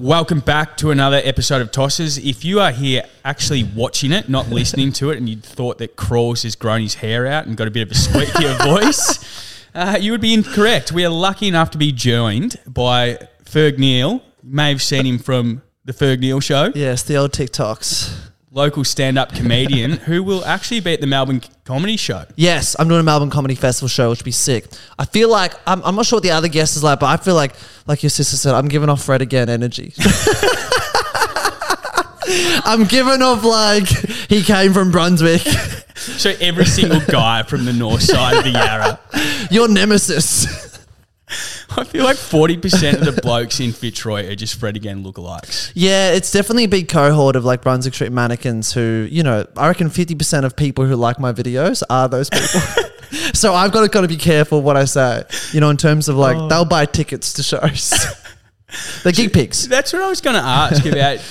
welcome back to another episode of Tosses. If you are here actually watching it, not listening to it, and you thought that Crawls has grown his hair out and got a bit of a squeakier voice, uh, you would be incorrect. We are lucky enough to be joined by Ferg Neal. You may have seen him from the Ferg Neal show, Yes, the old TikToks. Local stand up comedian who will actually be at the Melbourne Comedy Show. Yes, I'm doing a Melbourne Comedy Festival show, which would be sick. I feel like I'm, I'm not sure what the other guest is like, but I feel like, like your sister said, I'm giving off Fred again energy. I'm giving off like he came from Brunswick. So every single guy from the north side of the Yarra. Your nemesis. I feel like 40% of the blokes in Fitzroy are just Fred again lookalikes. Yeah, it's definitely a big cohort of like Brunswick Street mannequins who, you know, I reckon 50% of people who like my videos are those people. so I've got to, got to be careful what I say, you know, in terms of like oh. they'll buy tickets to shows. They're gig pigs. That's what I was going to ask about y-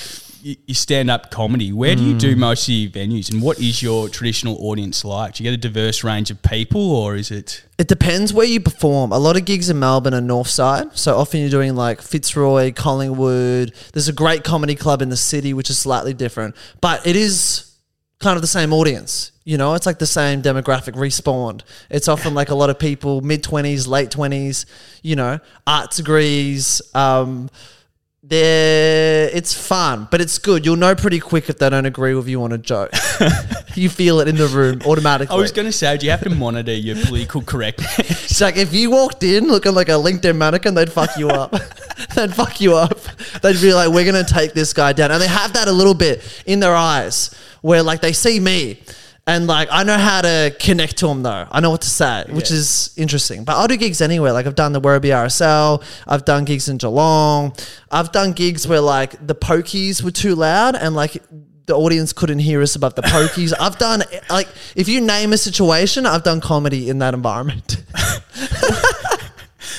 your stand up comedy. Where do you do most of your venues and what is your traditional audience like? Do you get a diverse range of people or is it. It depends where you perform. A lot of gigs in Melbourne are north side. So often you're doing like Fitzroy, Collingwood. There's a great comedy club in the city, which is slightly different. But it is kind of the same audience. You know, it's like the same demographic respawned. It's often like a lot of people, mid 20s, late 20s, you know, arts degrees. Um, they're, it's fun, but it's good. You'll know pretty quick if they don't agree with you on a joke. you feel it in the room automatically. I was going to say, do you have to monitor your political correctness? It's like if you walked in looking like a LinkedIn mannequin, they'd fuck you up. they'd fuck you up. They'd be like, "We're gonna take this guy down," and they have that a little bit in their eyes, where like they see me, and like I know how to connect to them though. I know what to say, which Yeah. is interesting. But I'll do gigs anywhere. Like I've done the Werribee RSL, I've done gigs in Geelong, I've done gigs where like the pokies were too loud and like. The audience couldn't hear us above the pokies. I've done eh, like if you name a situation, I've done comedy in that environment.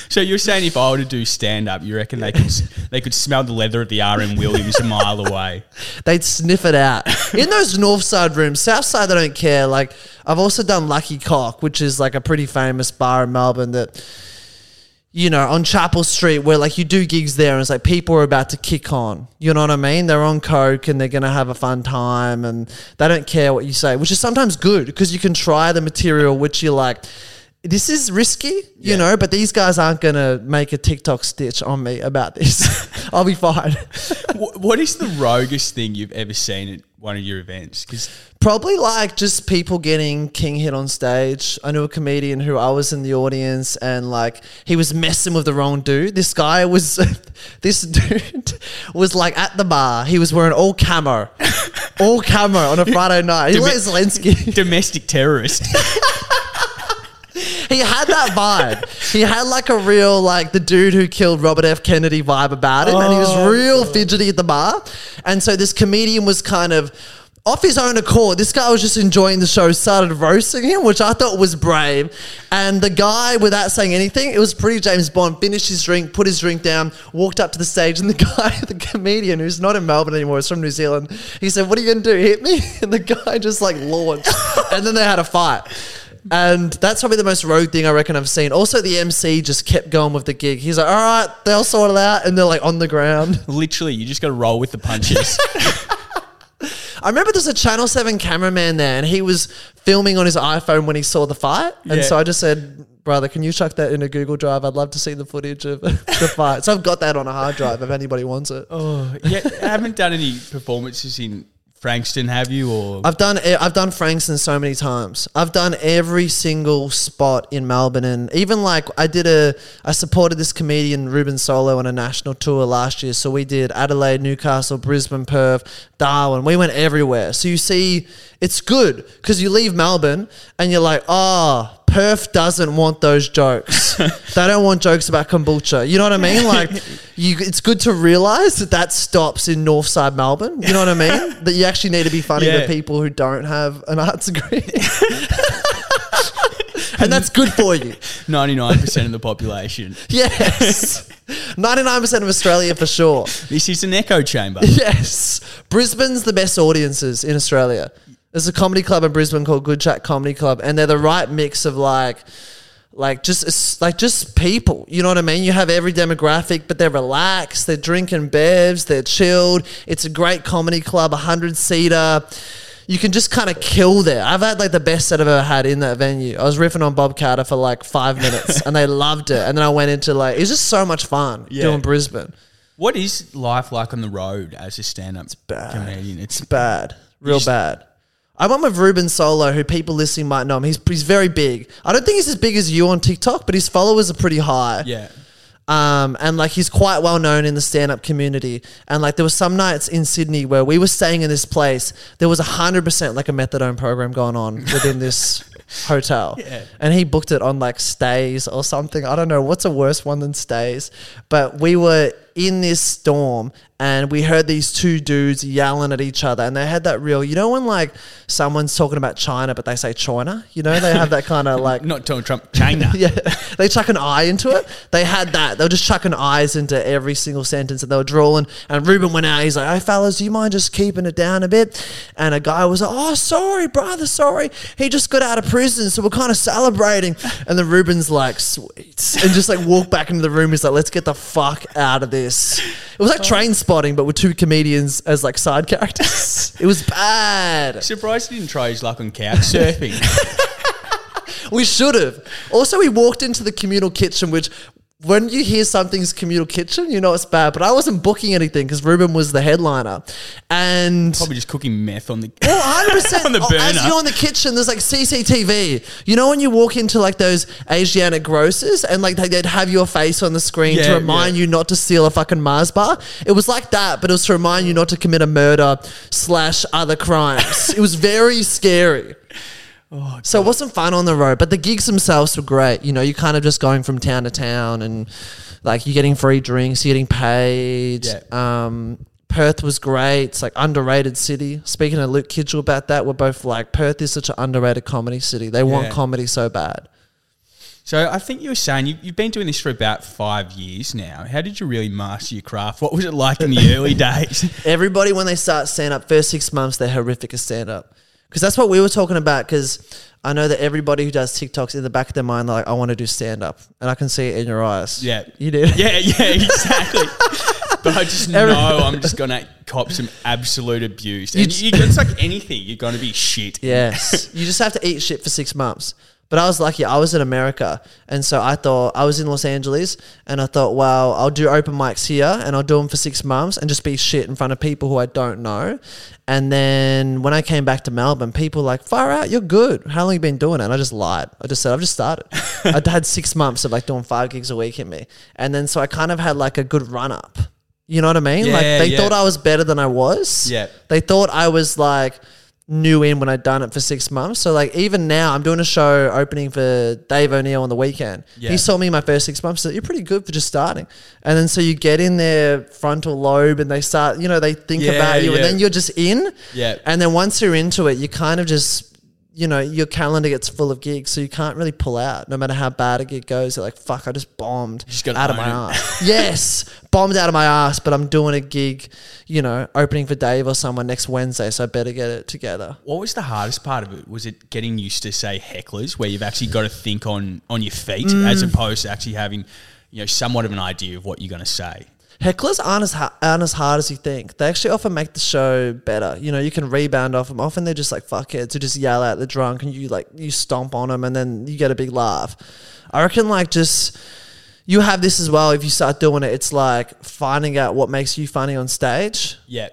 so you're saying if I were to do stand up, you reckon they could, they could smell the leather of the RM Williams a mile away? They'd sniff it out. In those north side rooms, south side, they don't care. Like, I've also done Lucky Coq, which is like a pretty famous bar in Melbourne that, you know, on Chapel Street, where like you do gigs there and it's like people are about to kick on. You know what I mean? They're on Coke and they're going to have a fun time and they don't care what you say, which is sometimes good because you can try the material which you're like, this is risky, you Yeah. know, but these guys aren't going to make a TikTok stitch on me about this. I'll be fine. Wh- what is the roguest thing you've ever seen at one of your events? Because Probably like just people getting king hit on stage. I knew a comedian who I was in the audience and like he was messing with the wrong dude. This guy was, this dude was like at the bar. He was wearing all camo, all camo on a Friday night. He Demi- like Zelensky. domestic terrorist. he had that vibe. He had like a real like the dude who killed Robert F. Kennedy vibe about him, and he was Oh, real fidgety at the bar. And so this comedian was kind of off his own accord. This guy was just enjoying the show, started roasting him, which I thought was brave. And the guy, without saying anything, it was pretty James Bond. Finished his drink, put his drink down, walked up to the stage, and the guy, the comedian who's not in Melbourne anymore, is from New Zealand. He said, "What are you gonna do? Hit me?" And the guy just like launched, and then they had a fight. And that's probably the most rogue thing I reckon I've seen. Also, the MC just kept going with the gig. He's like, all right, they'll sort it out. And they're like on the ground. Literally, you just got to roll with the punches. I remember there's a Channel 7 cameraman there and he was filming on his iPhone when he saw the fight. And Yeah. so I just said, brother, can you chuck that in a Google Drive? I'd love to see the footage of the fight. So I've got that on a hard drive if anybody wants it. oh, yeah. I haven't done any performances in Frankston, have you? Or I've done I've done Frankston so many times. I've done every single spot in Melbourne, and even like I did a I supported this comedian Ruben Solo on a national tour last year. So we did Adelaide, Newcastle, Brisbane, Perth, Darwin. We went everywhere. So you see, it's good because you leave Melbourne and you're like, oh. Perth doesn't want those jokes. they don't want jokes about kombucha. You know what I mean? Like, you, it's good to realize that that stops in Northside Melbourne. You know what I mean? that you actually need to be funny Yeah. to people who don't have an arts degree. and that's good for you. 99% of the population. Yes. 99% of Australia for sure. This is an echo chamber. Yes. Brisbane's the best audiences in Australia. There's a comedy club in Brisbane called Good Chat Comedy Club, and they're the right mix of like like just like just people. You know what I mean? You have every demographic, but they're relaxed. They're drinking bevs. They're chilled. It's a great comedy club, a hundred seater. You can just kind of kill there. I've had like the best set I've ever had in that venue. I was riffing on Bob Katter for like five minutes, and they loved it. And then I went into like it was just so much fun Yeah. doing Brisbane. What is life like on the road as a stand-up bad. comedian? It's bad, real just- bad. I went with Ruben Solo, who people listening might know him. He's he's very big. I don't think he's as big as you on TikTok, but his followers are pretty high. yeah. Um, and like he's quite well known in the stand up community. And like there was some nights in Sydney where we were staying in this place. There was a hundred percent like a methadone program going on within this hotel. Yeah. And he booked it on like Stayz or something. I don't know what's a worse one than Stayz. But we were in this storm and we heard these two dudes yelling at each other and they had that real you know when like someone's talking about China but they say China? You know, they have that kind of like Not Donald Trump, China. yeah, they chuck an eye into it. They had that. They were just chucking eyes into every single sentence, and they were drawing. And Ruben went out. He's like, "Hey fellas, do you mind just keeping it down a bit?" And a guy was like, "Oh, sorry, brother, sorry. He just got out of prison, so we're kind of celebrating." And then Ruben's like, "Sweet," and just like walk back into the room. He's like, "Let's get the fuck out of this." It was like oh. train spotting, but with two comedians as like side characters. It was bad. Surprised he didn't try his luck on couch surfing. We should have. Also, we walked into the communal kitchen, which when you hear something's communal kitchen, you know it's bad. But I wasn't booking anything because Ruben was the headliner, and. Probably just cooking meth on the. Well, 100% On the oh, As you're in the kitchen, there's like CCTV. You know when you walk into like those Asiatic grocers and like they- they'd have your face on the screen Yeah, to remind yeah. you not to steal a fucking Mars bar? It was like that, but it was to remind you not to commit a murder slash other crimes. it was very scary. Oh, So it wasn't fun on the road, but the gigs themselves were great. You know, you're kind of just going from town to town and like you're getting free drinks, you're getting paid. Yeah. Um, Perth was great. It's like underrated city. Speaking to Luke Kidgell about that, we're both like Perth is such an underrated comedy city. They want comedy so bad. So I think you were saying you, you've been doing this for about five years now. How did you really master your craft? What was it like in the early days? Everybody when they start stand up, first six months they're horrific at stand up. Because that's what we were talking about. Because I know that everybody who does TikToks in the back of their mind, like, I want to do stand up, and I can see it in your eyes. Yeah. you did. Yeah, yeah, exactly. but I just know I'm just gonna cop some absolute abuse. And you, it's like anything, you're gonna be shit. Yes. you just have to eat shit for six months. But I was lucky. I was in America. And so I thought, I was in Los Angeles. And I thought, wow, I'll do open mics here and I'll do them for six months and just be shit in front of people who I don't know. And then when I came back to Melbourne, people were like, far out, you're good. How long you been doing it? And I just lied. I just said, I've just started. I'd had six months of like doing five gigs a week in me. And then so I kind of had like a good run up. You know what I mean? like they yeah. thought I was better than I was. Yeah. They thought I was like new in when I'd done it for six months. So like even now, I'm doing a show opening for Dave O'Neil on the weekend. Yeah. He saw me in my first six months. So you're pretty good for just starting. And then so you get in their frontal lobe and they start, you know, they think Yeah, about you, yeah. and then you're just in. Yeah. And then once you're into it, you kind of just. You know, your calendar gets full of gigs, so you can't really pull out. No matter how bad a gig goes, you're like, "Fuck, I just bombed just out of my ass." yes, bombed out of my ass, but I'm doing a gig, you know, opening for Dave or someone next Wednesday, so I better get it together. What was the hardest part of it? Was it getting used to say hecklers, where you've actually got to think on on your feet, as Mm. opposed to actually having, you know, somewhat of an idea of what you're going to say? Hecklers aren't as, ha- aren't as hard as you think. They actually often make the show better. You know, you can rebound off them. Often they're just like fuckheads who just yell at the drunk and you like, you stomp on them and then you get a big laugh. I reckon like just, you have this as well. If you start doing it, it's like finding out what makes you funny on stage. Yeah,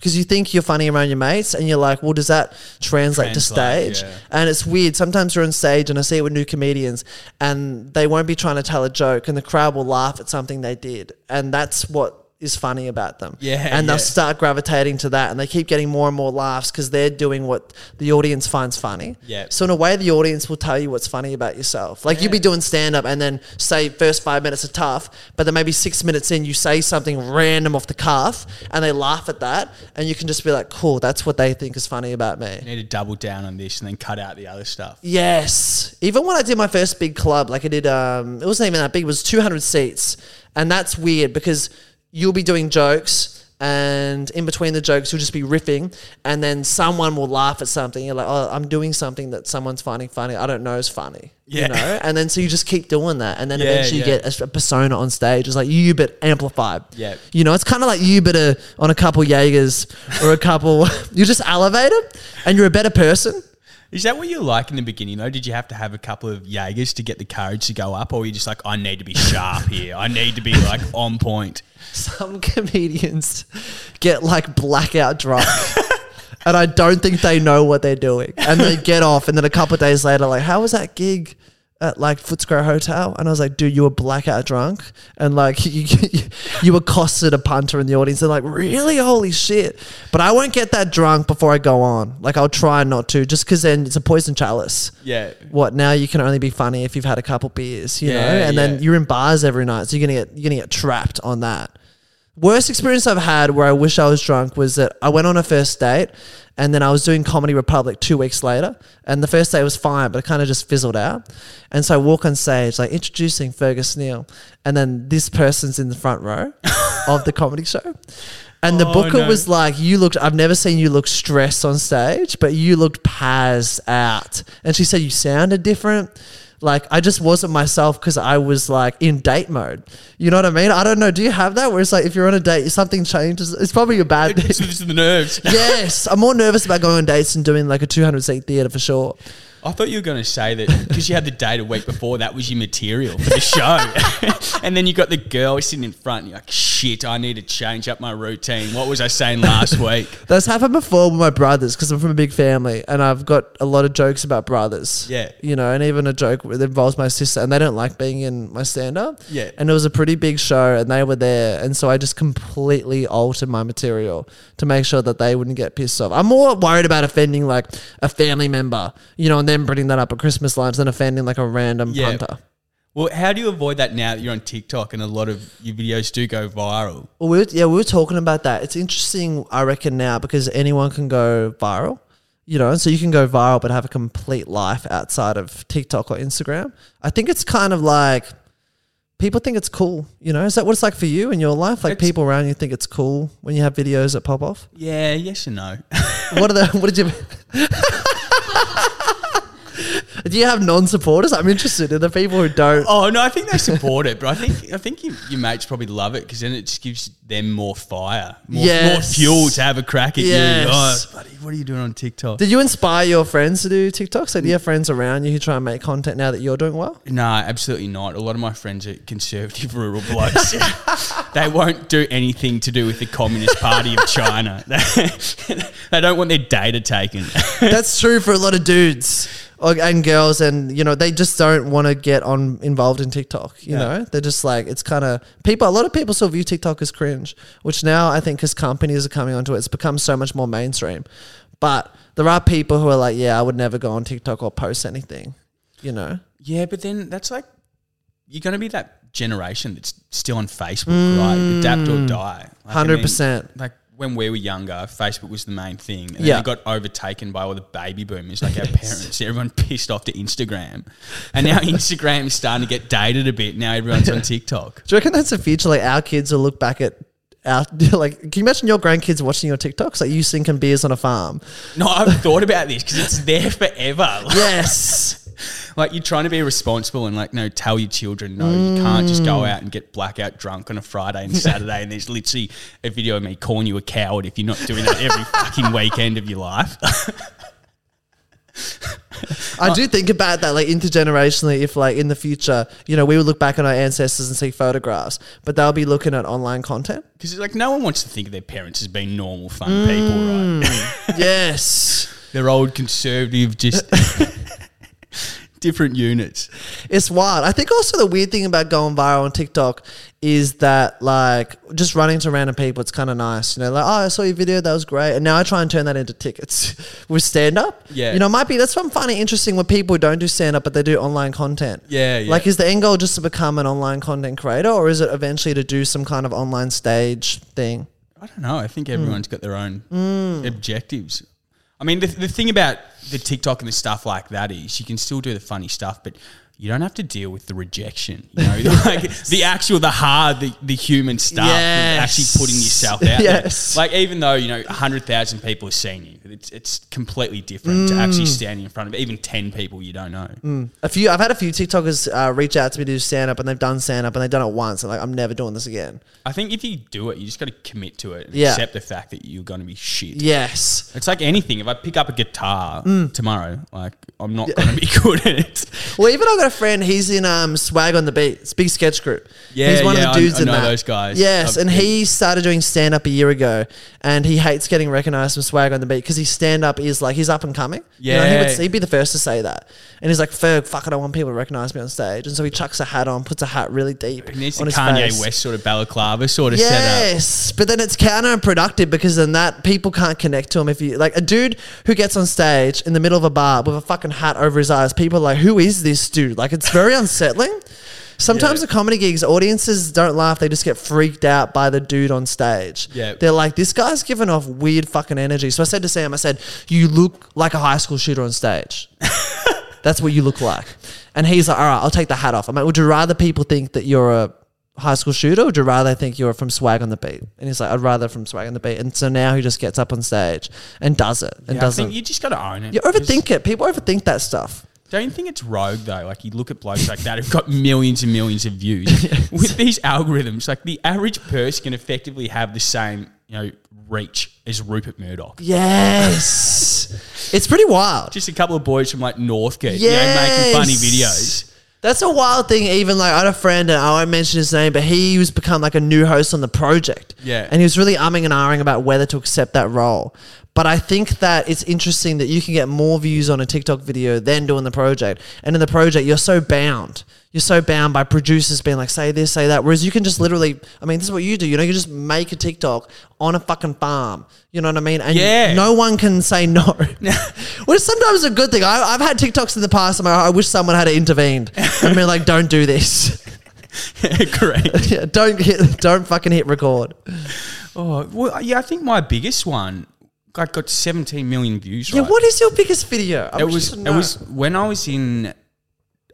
because you think you're funny around your mates and you're like, well, does that translate, to stage? yeah. And it's weird. Sometimes you're on stage and I see it with new comedians and they won't be trying to tell a joke and the crowd will laugh at something they did. And that's what is funny about them. Yeah, And they'll start gravitating to that and they keep getting more and more laughs because they're doing what the audience finds funny. Yeah. So in a way, the audience will tell you what's funny about yourself. Like you'd be doing stand up and then say first five minutes are tough, but then maybe six minutes in you say something random off the cuff and they laugh at that and you can just be like, cool, that's what they think is funny about me. you need to double down on this and then cut out the other stuff. Yes. Even when I did my first big club, like I did, um, it wasn't even that big, it was 200 seats. And that's weird because you'll be doing jokes and in between the jokes, you'll just be riffing, and then someone will laugh at something. You're like, oh, I'm doing something that someone's finding funny. I don't know is funny. Yeah. You know? And then so you just keep doing that, and then Yeah, eventually yeah. you get a, a persona on stage. It's like you, but amplified. Yeah. You know, it's kind of like you, but a, on a couple Jaegers or a couple. you just elevated, and you're a better person. Is that what you like in the beginning though? Did you have to have a couple of Jaegers to get the courage to go up, or were you just like, I need to be sharp here. I need to be like on point. Some comedians get like blackout drunk. And I don't think they know what they're doing. And they get off, and then a couple of days later, like, how was that gig at like Footscray Hotel? And I was like, dude, you were blackout drunk, and like you, you, you accosted a punter in the audience. They're like, really, holy shit! But I won't get that drunk before I go on. Like, I'll try not to, just because then it's a poison chalice. Yeah. What now? You can only be funny if you've had a couple beers, you know, and yeah. then you're in bars every night, so you're gonna get you're gonna get trapped on that. Worst experience I've had where I wish I was drunk was that I went on a first date and then I was doing Comedy Republic two weeks later. And the first date was fine, but it kind of just fizzled out. And so I walk on stage, like introducing Fergus Neal. And then this person's in the front row of the comedy show. And the Oh, booker no. was like, You looked, I've never seen you look stressed on stage, but you looked pazzed out. And she said, You sounded different. Like, I just wasn't myself because I was like in date mode. You know what I mean? I don't know. Do you have that where it's like if you're on a date, something changes? It's probably a bad It's thing. just the nerves. yes. I'm more nervous about going on dates and doing like a 200 seat theatre for sure. I thought you were going to say that because you had the date a week before, that was your material for the show. and then you got the girl sitting in front, and you're like, shit, I need to change up my routine. What was I saying last week? That's happened before with my brothers because I'm from a big family and I've got a lot of jokes about brothers. Yeah. You know, and even a joke that involves my sister and they don't like being in my stand up. Yeah. And it was a pretty big show and they were there. And so I just completely altered my material to make sure that they wouldn't get pissed off. I'm more worried about offending like a family member, you know, and then bringing that up at Christmas lunch than offending like a random Yeah. punter. Well, how do you avoid that now that you're on TikTok and a lot of your videos do go viral? Well, we were, yeah, we were talking about that. It's interesting, I reckon, now because anyone can go viral, you know, so you can go viral but have a complete life outside of TikTok or Instagram. I think it's kind of like people think it's cool, you know. Is that what it's like for you in your life? Like It's- people around you think it's cool when you have videos that pop off. Yeah, yes and no. What are the? What did you? Do you have non-supporters? I'm interested in the people who don't. oh no, I think they support it, but I think I think you, your mates probably love it because then it just gives them more fire, more, more fuel to have a crack at Yes. you. Oh, buddy, what are you doing on TikTok? Did you inspire your friends to do TikTok? So do you have friends around you who try and make content now that you're doing well? No, absolutely not. A lot of my friends are conservative rural blokes. they won't do anything to do with the Communist Party of China. they don't want their data taken. That's true for a lot of dudes or, and girls, and you know they just don't want to get on involved in TikTok. You Yeah. know, they're just like it's kind of people. A lot of people still view TikTok as cringe, which now I think because companies are coming onto it, it's become so much more mainstream. But there are people who are like, yeah, I would never go on TikTok or post anything. You know, yeah, but then that's like you're going to be that generation that's still on Facebook, right? Mm. Adapt or die. Like, I hundred mean, percent. Like when we were younger, Facebook was the main thing, and Yeah. then it got overtaken by all the baby boomers, like our parents. Everyone pissed off to Instagram, and now Instagram is starting to get dated a bit. Now everyone's on TikTok. Do you reckon that's the future? Like our kids will look back at. Our, like, can you imagine your grandkids watching your TikToks? Like you sinking beers on a farm. No, I've thought about this because it's there forever. Like, Yes. Like you're trying to be responsible and like no, tell your children no, you can't just Mm. go out and get blackout drunk on a Friday and Saturday, and there's literally a video of me calling you a coward if you're not doing that every fucking weekend of your life. I do think about that, like intergenerationally. If, like, in the future, you know, we would look back on our ancestors and see photographs, but they'll be looking at online content. Because like no one wants to think of their parents as being normal, fun people, Mm. right? yes, They're old, conservative, just different units. it's wild. I think also the weird thing about going viral on TikTok is that, like, just running to random people, it's kind of nice. You know, like, oh, I saw your video, that was great, and now I try and turn that into tickets with stand up. Yeah. you know, it might be that's what I'm finding interesting with people who don't do stand up, but they do online content. Yeah, yeah. Like, is the end goal just to become an online content creator, or is it eventually to do some kind of online stage thing? I don't know. I think Mm. everyone's got their own objectives. I mean, the, the thing about the TikTok and the stuff like that is you can still do the funny stuff, but you don't have to deal with the rejection. You know, like the actual, the hard, the, the human stuff. Yes. Actually putting yourself out Yes. there. Like even though you know hundred thousand people have seen you, it's it's completely different to actually Mm. standing in front of even ten people you don't know. A few, I've had a few TikTokers uh, reach out to me to do stand up, and they've done stand up, and they've done it once, and like I'm never doing this again. I think if you do it, you just got to commit to it and Yeah. accept the fact that you're going to be shit. Yes. It's like anything. If I pick up a guitar Mm. tomorrow, like I'm not going to be good at it. Well, even I've got a friend. He's in um, Swag on the Beat. It's a big sketch group. Yeah, he's one yeah, of I- the dudes I in know that. those guys. Yes, I've and he started doing stand up a year ago, and he hates getting recognized from Swag on the Beat because his stand up is like he's up and coming. You know, he would, he'd be the first to say that, and he's like, "Ferg, fuck, I don't want people to recognize me on stage," and so he chucks a hat on, puts a hat really deep It needs on his Kanye face. West sort of balaclava sort of setup. Yes, but then it's counterproductive because then that people can't connect to him if you like a dude who gets on stage in the middle of a bar with a fucking hat over his eyes. People are like, who is this dude? Like it's very unsettling. Sometimes Yeah. the comedy gigs, audiences don't laugh; they just get freaked out by the dude on stage. Yeah. they're like, this guy's giving off weird fucking energy. So I said to Sam, I said, you look like a high school shooter on stage. That's what you look like. And he's like, all right, I'll take the hat off. I'm like, would you rather people think that you're a high school shooter or would you rather think you're from Swag on the Beat? And he's like, I'd rather from Swag on the Beat. And so now he just gets up on stage and does it and Yeah, doesn't. think you just got to own it. You overthink it. People overthink that stuff. Don't you think it's rogue though? Like you look at blokes like that who've got millions and millions of views with these algorithms. Like the average person can effectively have the same, you know, reach as Rupert Murdoch. Yes. it's pretty wild. Just a couple of boys from like Northgate, you know, making funny videos. That's a wild thing. Even like I had a friend, and I won't mention his name, but he was become like a new host on the project. Yeah. and he was really umming and ahhing about whether to accept that role. But I think that it's interesting that you can get more views on a TikTok video than doing the project. And in the project, you're so bound. You're so bound by producers being like, say this, say that. Whereas you can just literally, I mean, this is what you do. You know, you just make a TikTok on a fucking farm. You know what I mean? And Yeah. no one can say no. Which is sometimes a good thing. I, I've had TikToks in the past. I'm like, I wish someone had intervened and been like, don't do this. Correct. Yeah, don't hit, don't fucking hit record. Oh, well, yeah, I think my biggest one got, got 17 million views. Yeah, right? what is your biggest video? I'm it was it was when I was in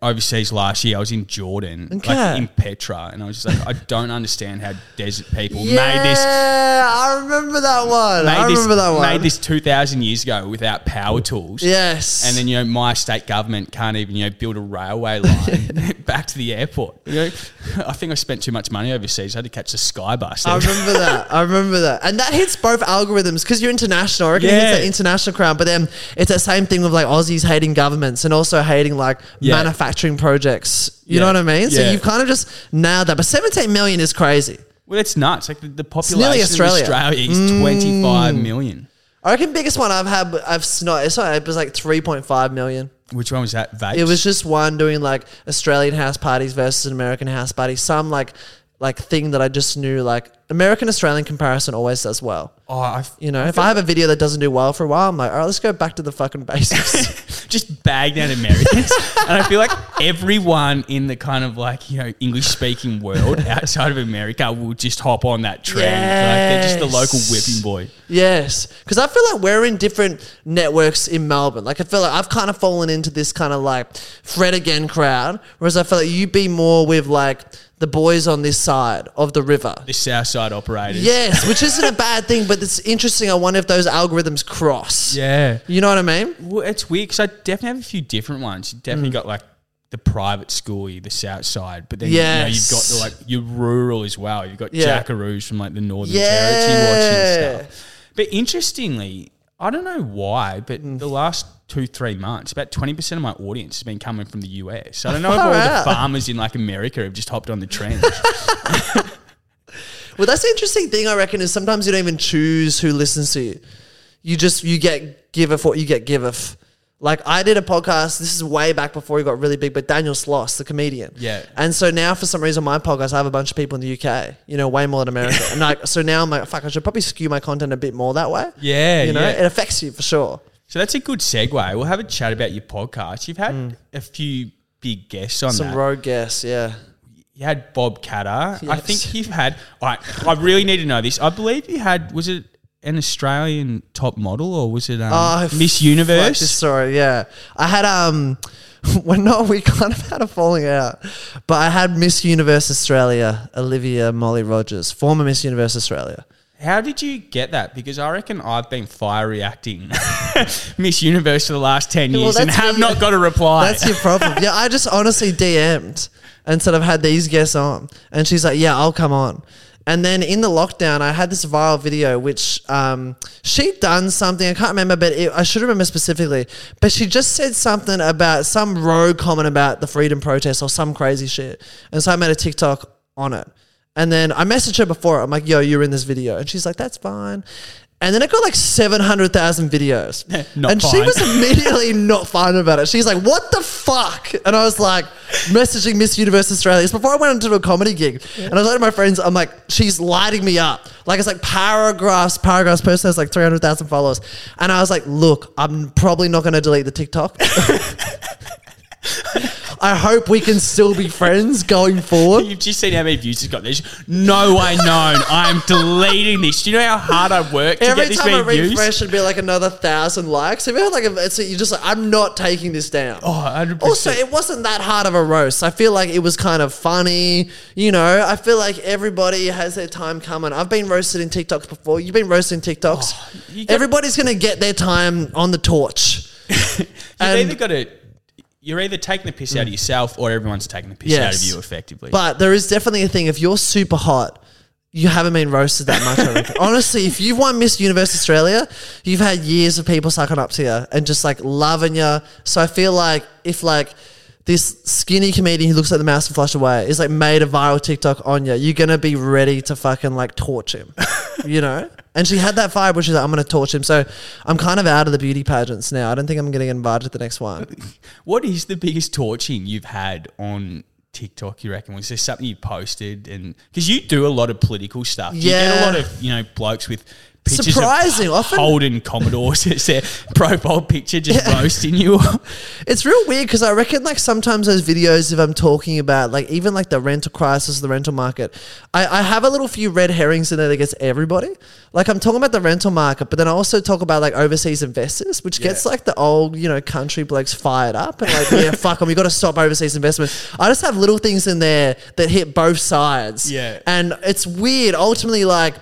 overseas last year. I was in Jordan, Okay. like in Petra, and I was just like, I don't understand how desert people yeah, made this. Yeah, I remember that one. I Made this, remember that one. made this two thousand years ago without power tools. Yes. And then you know my state government can't even you know build a railway line back to the airport. You know, I think I spent too much money overseas. I had to catch the sky bus. I remember that. I remember that. And that hits both algorithms because you're international. I reckon it Yeah. hits that international crowd. But then it's that same thing with like Aussies hating governments and also hating like Yeah. manufacturing projects. You Yeah. know what I mean? So Yeah. you've kind of just nailed that. But 17 million is crazy. well, it's nuts. Like the, the nearly population Australia. Mm. of Australia is twenty five million. I reckon biggest one I've had, I've not, it's not, it was like 3.5 million. Which one was that? Vapes? It was just one doing like Australian house parties versus an American house party. Some like like thing that I just knew like American Australian comparison always does well. Oh, I, You know, if I have a video that doesn't do well for a while, I'm like, all right, let's go back to the fucking basics. just bag down Americans. and I feel like everyone in the kind of like, you know, English speaking world outside of America will just hop on that trend. Like they're just the local whipping boy. yes, because I feel like we're in different networks in Melbourne. Like I feel like I've kind of fallen into this kind of like Fred again crowd, whereas I feel like you be more with like the boys on this side of the river. The South Side operators. Yes, which isn't a bad thing, but it's interesting. I wonder if those algorithms cross. Yeah. You know what I mean? Well, it's weird because I definitely have a few different ones. You Mm. definitely got like the private school, the South Side, but then Yes. you know, you've got the like your rural as well. You've got Yeah. jackaroos from like the Northern Yeah. Territory watching stuff. But interestingly, I don't know why, but Mm. the last two, three months, about 20% of my audience has been coming from the US. I don't know if all out. the farmers in like America have just hopped on the trend. Well, that's the interesting thing I reckon is sometimes you don't even choose who listens to you. You just you get giveth what you get giveth. Like I did a podcast. This is way back before he got really big, but Daniel Sloss, the comedian. Yeah. And so now, for some reason, my podcast, I have a bunch of people in the UK. You know, way more than America. and like, so now I'm like, fuck, I should probably skew my content a bit more that way. Yeah, You know, yeah. it affects you for sure. so that's a good segue. We'll have a chat about your podcast. You've had a few big guests on Mm. Some that. road guests, yeah. You had Bob Katter. I think you've had. I I really need to know this. I believe you had. Was it an Australian top model or was it um, Oh, Miss Universe? story, yeah. I had um, well, no, we kind of had a falling out, but I had Miss Universe Australia, Olivia Molly Rogers, former Miss Universe Australia. How did you get that? Because I reckon I've been fire reacting Miss Universe for the last 10 Well, years and have your- not got a reply. That's your problem. yeah, I just honestly DM'd and said I've had these guests on, and she's like, "Yeah, I'll come on." And then in the lockdown, I had this viral video which um, she'd done something I can't remember, but it, I should remember specifically. But she just said something about some rogue comment about the freedom protest or some crazy shit, and so I made a TikTok on it. And then I messaged her before. I'm like, "Yo, you're in this video," and she's like, "That's fine." And then it got like 700,000 videos. Not and she fine. was immediately not fine about it. She's like, what the fuck? And I was like, messaging Miss Universe Australia. It's before I went into a comedy gig. And I was like to my friends, I'm like, she's lighting me up. Like, it's like paragraphs, paragraphs. Person has like 300,000 followers. And I was like, look, I'm probably not going to delete the TikTok. I hope we can still be friends going forward. You've just seen how many views it's got. There's no way known. I'm deleting this. Do you know how hard I work to Every get this time I many views? refresh, it'd be like another thousand likes. Have you had like a, it's you're just like, I'm not taking this down. Oh, 100%. Also, it wasn't that hard of a roast. I feel like it was kind of funny. You know, I feel like everybody has their time coming. I've been roasted in TikToks before. You've been roasted in TikToks. Oh, Everybody's going to get their time on the torch. You've and- either got to. You're either taking the piss out of mm. yourself or everyone's taking the piss out of you effectively. But there is definitely a thing. If you're super hot, you haven't been roasted that much. I reckon. Honestly, if you've won Miss Universe Australia, you've had years of people sucking up to you and just like loving you. So I feel like if like this skinny comedian who looks like the mouse and Flushed Away is like made a viral TikTok on you, you're gonna be ready to fucking like torch him, you know. And she had that vibe where she's like, "I'm gonna torch him." So I'm kind of out of the beauty pageants now. I don't think I'm gonna get invited to the next one. what is the biggest torching you've had on TikTok? You reckon was there something you posted and because you do a lot of political stuff? You get a lot of you know blokes with. Pictures Surprising, of often- Holden Commodores as their profile picture, just roasting you. It's real weird because I reckon like sometimes those videos, if I'm talking about like even like the rental crisis, the rental market, I, I have a little few red herrings in there that gets everybody. Like I'm talking about the rental market, but then I also talk about like overseas investors, which gets like the old you know country blokes fired up and like yeah fuck them, we got to stop overseas investment. I just have little things in there that hit both sides. Yeah. and it's weird. Ultimately, like.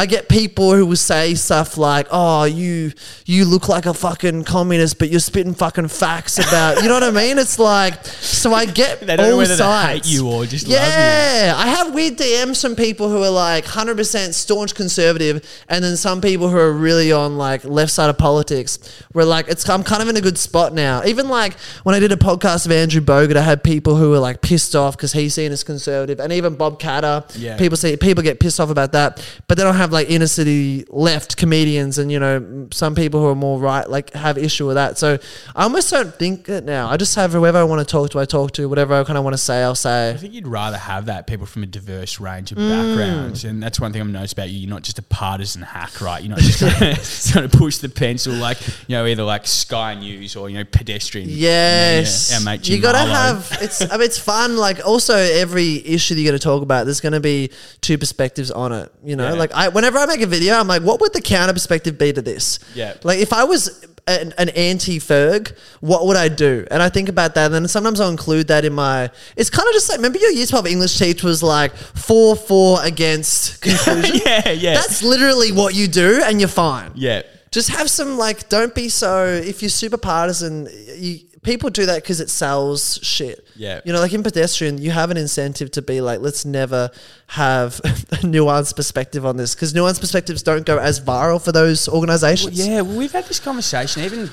I get people who will say stuff like, "Oh, you you look like a fucking communist, but you're spitting fucking facts about." You know what I mean? It's like, so I get They don't know all whether they sides. hate you or just love you. yeah, I have weird DMs from people who are like 100% staunch conservative, and then some people who are really on like left side of politics. Where like it's I'm kind of in a good spot now. Even like when I did a podcast of Andrew Bogut, I had people who were like pissed off because he's seen as conservative, and even Bob Katter. Yeah. People say people get pissed off about that, but then I have like inner city left comedians, and you know some people who are more right like have issue with that. So I almost don't think it now. I just have whoever I want to talk to, I talk to. Whatever I kind of want to say, I'll say. I think you'd rather have that people from a diverse range of Mm. backgrounds, and that's one thing I've noticed about you. You're not just a partisan hack, right? You're not just trying to push the pencil like you know either like Sky News or you know pedestrian. Yes, Yeah, our mate you got to Malo. have. It's I mean, it's fun. Like also every issue that you're going to talk about, there's going to be two perspectives on it. You know, Yeah. like I whenever I make a video, I'm like, what would the counter perspective be to this? Yeah. Like if I was an, an anti-Ferg, what would I do? And I think about that, and then sometimes I'll include that in my. It's kind of just like remember your year twelve English teach was like four four against conclusion. yeah, yeah, That's literally what you do, and you're fine yeah. just have some like don't be so if you're super partisan you people do that because it sells shit Yeah. you know like in pedestrian you have an incentive to be like let's never have a nuanced perspective on this because nuanced perspectives don't go as viral for those organizations Yeah, well, we've had this conversation. Even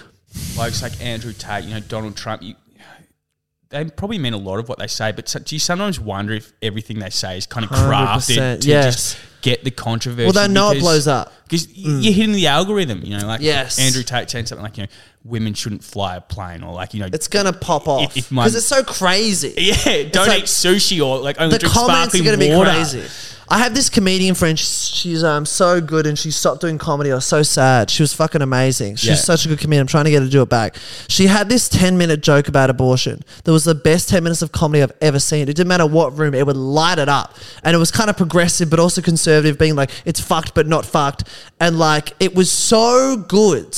blokes like Andrew Tate, you know, Donald Trump. You, they probably mean a lot of what they say, but so, do you sometimes wonder if everything they say is kind of crafted 100%, to yes. just get the controversy? well they know it blows up Because mm. you're hitting the algorithm, you know, like Yes. Andrew Tate saying something like, you know, women shouldn't fly a plane or like, you know, it's gonna pop off because it's so crazy yeah, don't like- eat sushi or like only the drink comments are sparkling going to be water. crazy. I have this comedian friend. She's, she's um so good, and she stopped doing comedy. I was so sad. She was fucking amazing. She's Yeah. such a good comedian. I'm trying to get her to do it back. She had this 10 minute joke about abortion. That was the best 10 minutes of comedy I've ever seen. It didn't matter what room, it would light it up. And it was kind of progressive, but also conservative, being like, it's fucked, but not fucked. And like, it was so good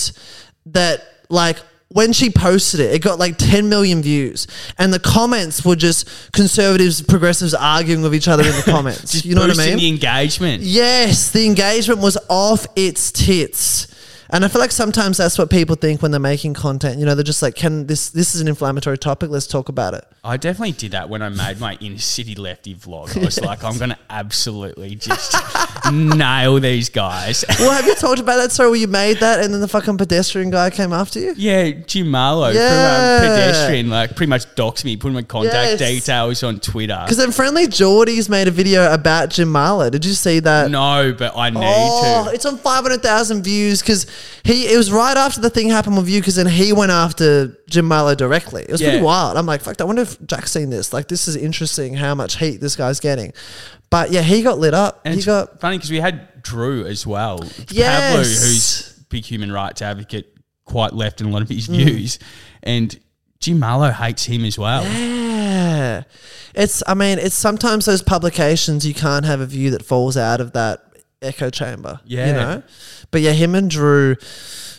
that, like, when she posted it, it got like 10 million views. And the comments were just conservatives, progressives arguing with each other in the comments. You know what I mean? the engagement. Yes, the engagement was off its tits. And I feel like sometimes that's what people think when they're making content. You know, they're just like, "Can this? This is an inflammatory topic. Let's talk about it." I definitely did that when I made my inner city lefty vlog. I was like, I'm going to absolutely just nail these guys. Well, have you talked about that story where you made that and then the fucking pedestrian guy came after you? Yeah, Jim Malo, um, Yeah. pedestrian, like pretty much doxed me, put my contact Yes. details on Twitter. Because then Friendlyjordies made a video about Jim Malo. Did you see that? No, but I need Oh, to. it's on 500,000 views because he, it was right after the thing happened with you because then he went after Jim Malo directly. It was pretty wild. I'm like, fuck, I wonder if Jack's seen this. Like, this is interesting how much heat this guy's getting. But yeah, he got lit up. And he it's got, funny because we had Drew as well. Pavlou, who's big human rights advocate, quite left in a lot of his Mm. views. And Jim Malo hates him as well. yeah. It's, I mean, it's sometimes those publications you can't have a view that falls out of that echo chamber. Yeah. You know? But yeah, him and Drew.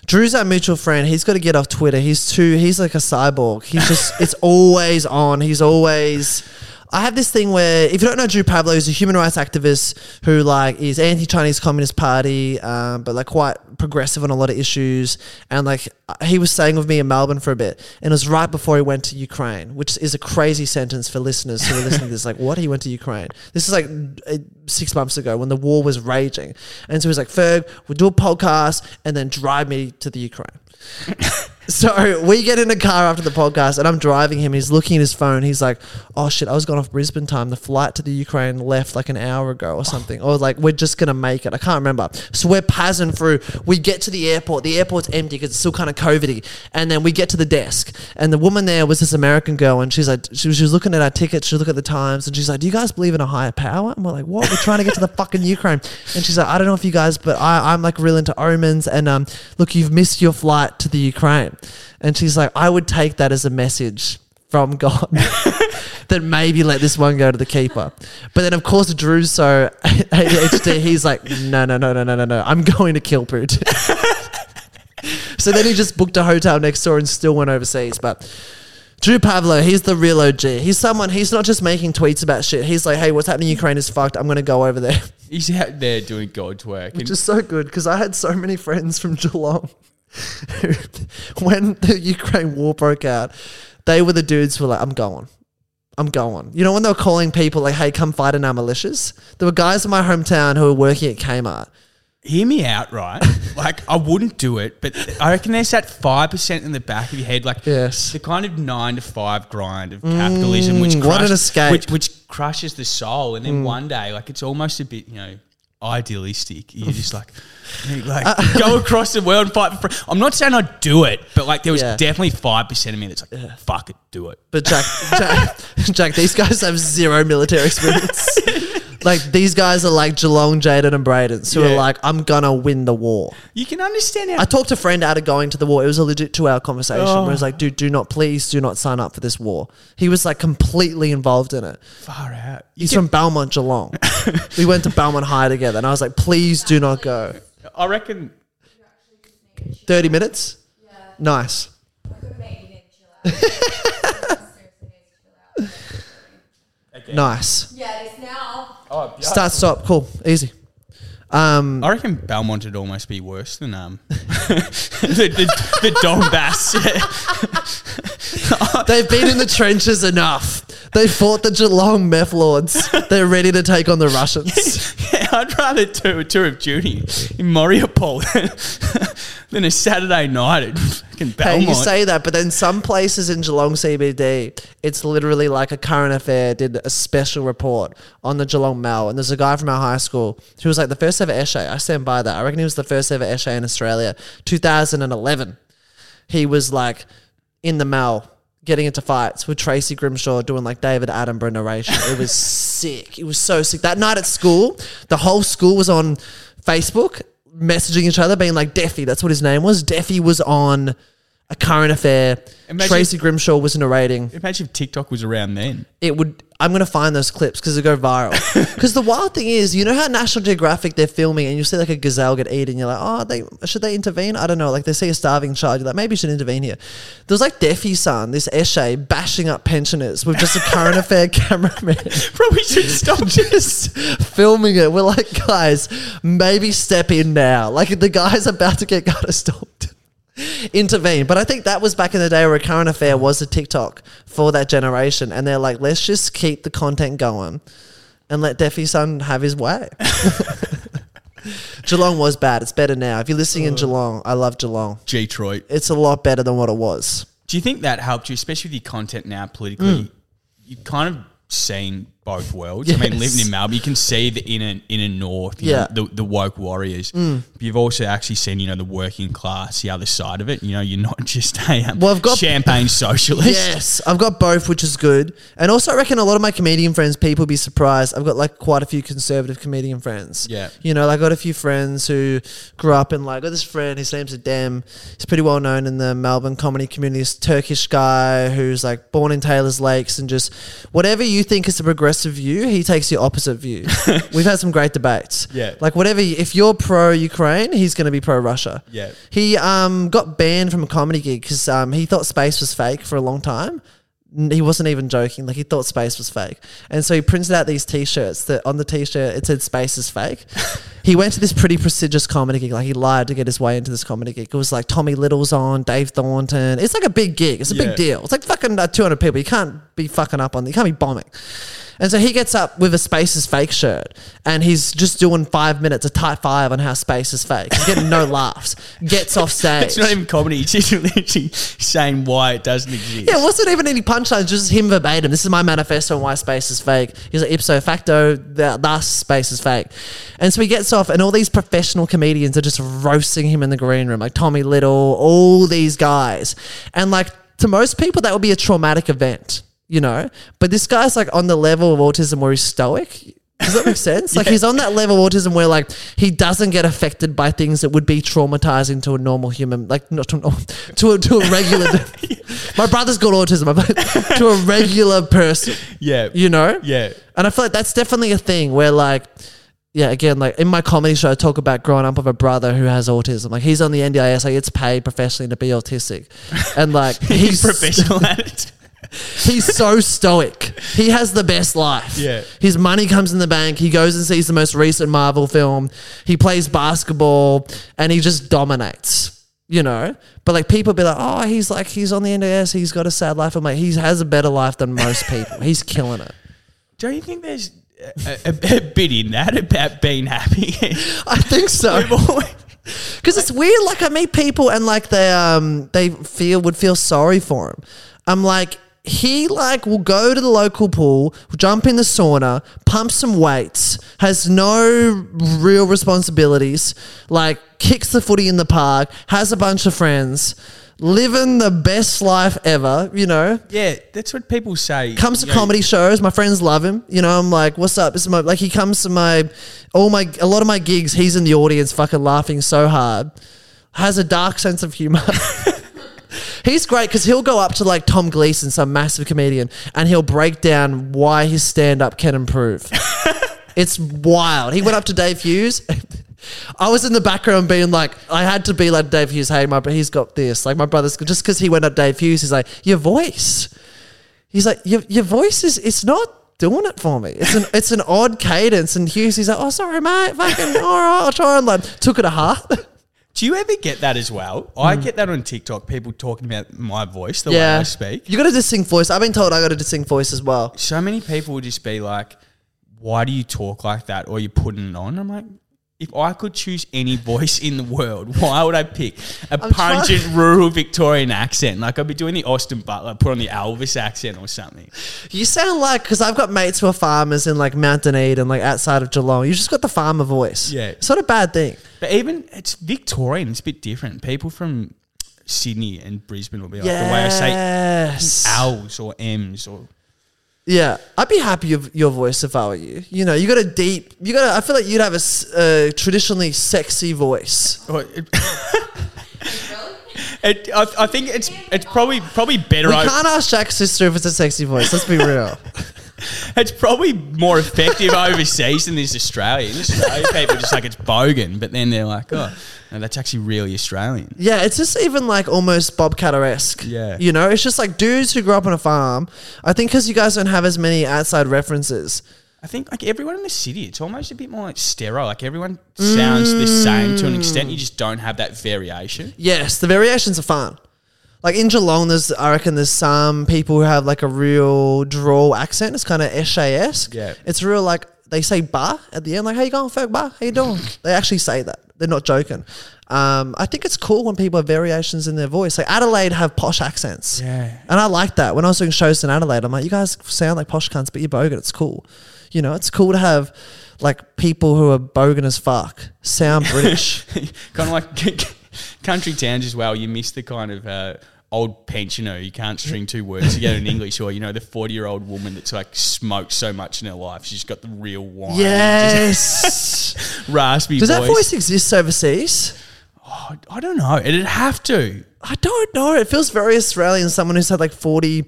Drew's our mutual friend. He's got to get off Twitter. He's too. He's like a cyborg. He's just. it's always on. He's always. I have this thing where if you don't know Drew Pavlou, he's a human rights activist who like is anti-Chinese Communist Party, um, but like quite progressive on a lot of issues. And like he was staying with me in Melbourne for a bit, and it was right before he went to Ukraine, which is a crazy sentence for listeners who are listening to this. Like, what? He went to Ukraine. This is like uh, six months ago when the war was raging, and so he's like, Ferg, we'll do a podcast and then drive me to the Ukraine. So we get in a car after the podcast, and I'm driving him. He's looking at his phone. He's like, "Oh shit, I was going off Brisbane time. The flight to the Ukraine left like an hour ago or something." Or like, "We're just gonna make it." I can't remember. So we're passing through. We get to the airport. The airport's empty because it's still kind of covidy. And then we get to the desk, and the woman there was this American girl, and she's like, she was, she was looking at our tickets. She looking at the times, and she's like, "Do you guys believe in a higher power?" And we're like, "What? We're trying to get to the fucking Ukraine." And she's like, "I don't know if you guys, but I, I'm like real into omens. And um, look, you've missed your flight to the Ukraine." And she's like, I would take that as a message from God that maybe let this one go to the keeper. But then, of course, Drew's so ADHD, he's like, no, no, no, no, no, no, no. I'm going to kill Putin. so then he just booked a hotel next door and still went overseas. But Drew Pavlou, he's the real OG. He's someone, he's not just making tweets about shit. He's like, hey, what's happening in Ukraine is fucked. I'm going to go over there. He's out there doing God's work. Which is so good because I had so many friends from Geelong when the Ukraine war broke out, they were the dudes who were like, I'm going. I'm going. You know, when they were calling people like, hey, come fight in our militias? There were guys in my hometown who were working at Kmart. hear me out, right? like, I wouldn't do it, but I reckon there's that 5% in the back of your head, like Yes. the kind of nine to five grind of capitalism, which, Mm, what an escape. which, which crushes the soul. And then Mm. one day, like, it's almost a bit, you know, idealistic. You're just like, you like Uh, go across the world and fight for. I'm not saying I'd do it, but like, there was Yeah. definitely 5% of me that's like, fuck it, do it. But Jack, Jack, Jack, these guys have zero military experience. like these guys are like Geelong, Jaden, and Braden, who Yeah. are like, I'm gonna win the war. You can understand how I talked a friend out of going to the war. It was a legit two hour conversation Oh. where I was like, dude, do not, please do not sign up for this war. He was like completely involved in it. far out. You He's can- from Belmont, Geelong. we went to Belmont High together, and I was like, please do not go. I reckon 30 minutes? Nice. Nice. Yeah, it is now. Oh, yeah. Start, stop. Cool. Easy. Um, I reckon Belmont would almost be worse than um the, the, the Donbass. they've been in the trenches enough. They fought the Geelong meth lords. They're ready to take on the Russians. yeah, I'd rather do a tour of duty in Mariupol than a Saturday night at fucking Hey, you say that, but then some places in Geelong CBD, it's literally like a current affair did a special report on the Geelong Mall. And there's a guy from our high school who was like the first ever Eshay. I stand by that. I reckon he was the first ever Eshay in Australia, 2011. He was like in the Mall getting into fights with Tracy Grimshaw doing like David Attenborough narration. It was sick. It was so sick. That night at school, the whole school was on Facebook messaging each other, being like, Deffy, that's what his name was. Deffy was on a current affair. Imagine- Tracy Grimshaw was narrating Imagine if TikTok was around then. it would I'm gonna find those clips because they go viral. Because the wild thing is, you know how National Geographic they're filming and you see like a gazelle get eaten, you're like, oh, they should they intervene? I don't know. Like they see a starving child, you're like, maybe you should intervene here. There's like Deffy's son, this Eshay, bashing up pensioners with just a current affair cameraman. Probably should stop Just filming it. We're like, guys, maybe step in now. Like the guy's about to get gutter stopped. Intervene. But I think that was back in the day where a current affair was a TikTok for that generation. And they're like, let's just keep the content going and let Deffy's son have his way. Geelong was bad. It's better now. If you're listening in Geelong, I love Geelong. Detroit. It's a lot better than what it was. Do you think that helped you, especially with your content now politically? Mm. You've kind of seen both worlds. I mean, living in Melbourne, you can see the inner inner north, you Yeah. Mm. know, the, the woke warriors. But you've also actually seen, you know, the working class, the other side of it. You know, you're not just a um, Well, I've got- champagne socialist. Yes, I've got both, which is good. And also, I reckon a lot of my comedian friends, people be surprised. I've got like quite a few conservative comedian friends. Yeah. You know, like, I got a few friends who grew up in like, I got this friend, his name's Adem. He's pretty well known in the Melbourne comedy community. This Turkish guy who's like born in Taylor's Lakes and just whatever you think is a progressive view, he takes the opposite view. We've had some great debates. Yeah. Like, whatever, you- if you're pro Ukraine, he's going to be pro Russia. Yeah. He um, got banned from a comedy gig because um, he thought space was fake for a long time. N- He wasn't even joking; like he thought space was fake, and so he printed out these T-shirts that on the T-shirt it said "space is fake." he went to this pretty prestigious comedy gig, like he lied to get his way into this comedy gig. It was like Tommy Little's on, Dave Thornton. It's like a big gig. It's a Yeah. big deal. It's like fucking uh, two hundred people. You can't be fucking up on. You can't be bombing. And so he gets up with a space is fake shirt, and he's just doing five minutes, a tight five on how space is fake. He's getting no laughs. Gets off stage. It's not even comedy. It's just literally saying why it doesn't exist. Yeah, it wasn't even any punchlines, just him verbatim. This is my manifesto on why space is fake. He's like, ipso facto, th- thus space is fake. And so he gets off, and all these professional comedians are just roasting him in the green room, like Tommy Little, all these guys. And like, to most people, that would be a traumatic event, you know? But this guy's like on the level of autism where he's stoic. Does that make sense? Like he's on that level of autism where like he doesn't get affected by things that would be traumatizing to a normal human, like not to, a normal- to a to a regular. my brother's got autism. I'm to a regular person, Yeah. you know. Yeah. And I feel like that's definitely a thing where like. Yeah, again, like in my comedy show, I talk about growing up with a brother who has autism. Like he's on the NDIS, like it's paid professionally to be autistic, and like He's he's professional at it. He's so stoic. He has the best life. Yeah. His money comes in the bank. He goes and sees the most recent Marvel film. He plays basketball and he just dominates, you know? But like people be like, oh, he's like, he's on the NDS. He's got a sad life. I'm like, he has a better life than most people. He's killing it. Don't you think there's a, a, a bit in that about being happy? I think so. Because it's weird. Like I meet people and like they um they feel would feel sorry for him. I'm like he like will go to the local pool, jump in the sauna, pump some weights, has no real responsibilities, like kicks the footy in the park, has a bunch of friends, living the best life ever, you know yeah, that's what people say. comes to You know, comedy shows. My friends love him. You know, I'm like, what's up? Is my like he comes to my all my a lot of my gigs. He's in the audience, fucking laughing so hard. Has a dark sense of humor. He's great because he'll go up to like Tom Gleeson, some massive comedian, and he'll break down why his stand up can improve. it's wild. He went up to Dave Hughes. I was in the background being like, I had to be like Dave Hughes. Hey, my he's got this. Like my brother's just because he went up Dave Hughes. He's like, your voice. He's like, your, your voice is it's not doing it for me. It's an it's an odd cadence. And Hughes, he's like, oh sorry, mate. Fucking all right, I'll try and like took it a heart. Do you ever get that as well? I hmm. get that on TikTok. People talking about my voice, the way I speak. You got a distinct voice. I've been told I got a distinct voice as well. So many people would just be like, "Why do you talk like that?" Or you're putting it on. I'm like. If I could choose any voice in the world, why would I pick a pungent rural Victorian accent? Like I'd be doing the Austin Butler, put on the Elvis accent or something. You sound like because I've got mates who are farmers in like Mount Duneed, like outside of Geelong. You just got the farmer voice. Yeah. it's not a bad thing. But even it's Victorian, it's a bit different. People from Sydney and Brisbane will be like the way I say yes. L's or M's or Yeah, I'd be happy with your voice if I were you. You know, you got a deep. You got. A, I feel like you'd have a uh, traditionally sexy voice. it, it, I, I think it's it's probably probably better. We can't ask Jack's sister if it's a sexy voice. Let's be real. It's probably more effective overseas than this Australia. In Australia, people are just like it's bogan, but then they're like, oh, no, that's actually really Australian. Yeah, it's just even like almost Bob esque. Yeah. You know, it's just like dudes who grew up on a farm. I think because you guys don't have as many outside references. I think like everyone in the city, it's almost a bit more like sterile. Like everyone sounds the same to an extent. You mm. just don't have that variation. Yes, the variations are fun. Like in Geelong, there's I reckon there's some people who have like a real drawl accent. It's kind of esque. Yeah. It's real like they say bar at the end, like, how you going, folk bar? How you doing? they actually say that. They're not joking. Um, I think it's cool when people have variations in their voice. Like Adelaide have posh accents. Yeah. And I like that. When I was doing shows in Adelaide, I'm like, you guys sound like posh cunts, but you're bogan. It's cool. You know, it's cool to have like people who are bogan as fuck sound British. kind of like country towns as well. You miss the kind of uh, old pensioner you can't string two words together in English, or you know the forty-year-old woman that's like smoked so much in her life, she's got the real wine, yes. raspy. Does that voice. voice exist overseas? Oh, I don't know. It'd have to. I don't know. It feels very Australian. Someone who's had like 40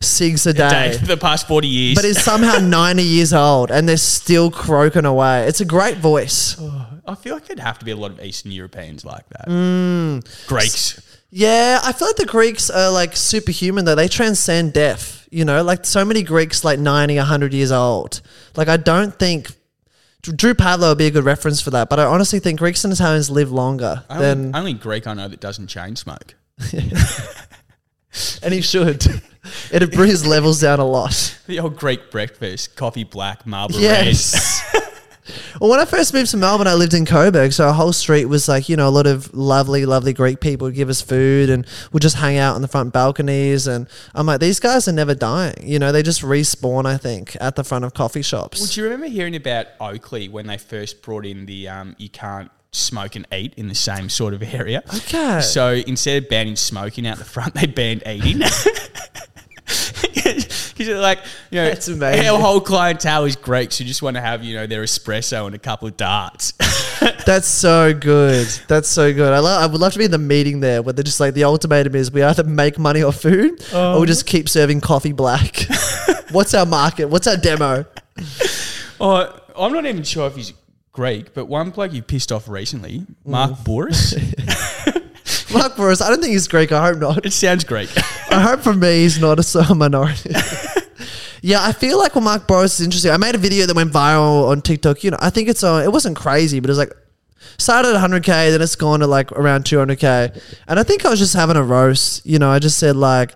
cigs a day, Day for the past forty years, but is somehow 90 years old and they're still croaking away. It's a great voice. I feel like there'd have to be a lot of Eastern Europeans like that. Mm. Greeks. Yeah, I feel like the Greeks are like superhuman though. They transcend death, you know? Like so many Greeks like 90, 100 years old. Like I don't think Drew Pavlou would be a good reference for that, but I honestly think Greeks and Italians live longer Only, than only Greek I know that doesn't chain smoke. and he should. It'd bring his levels down a lot. The old Greek breakfast, coffee black, red. Yes. well, when I first moved to Melbourne, I lived in Coburg, so our whole street was like you know a lot of lovely, lovely Greek people would give us food, and we'd just hang out on the front balconies. And I'm like, these guys are never dying. You know, they just respawn. I think at the front of coffee shops. Would you remember hearing about Oakleigh when they first brought in the um, you can't smoke and eat in the same sort of area? Okay. So instead of banning smoking out the front, they banned eating. Because like, you know, That's amazing. our whole clientele is Greeks who just want to have, you know, their espresso and a couple of darts. That's so good. That's so good. I love. I would love to be in the meeting there where they're just like the ultimatum is we either make money off food or we um. just keep serving coffee black. What's our market? What's our demo? oh, I'm not even sure if he's Greek, but one bloke you pissed off recently, Mark mm. Bouris. Mark Bouris. I don't think he's Greek. I hope not. it sounds Greek. I hope for me he's not a so- minority. yeah, I feel like when Mark Bouris is interesting. I made a video that went viral on TikTok. You know, I think it's on. It wasn't crazy, but it was like started at 100k, then it's gone to like around 200k, and I think I was just having a roast. You know, I just said like.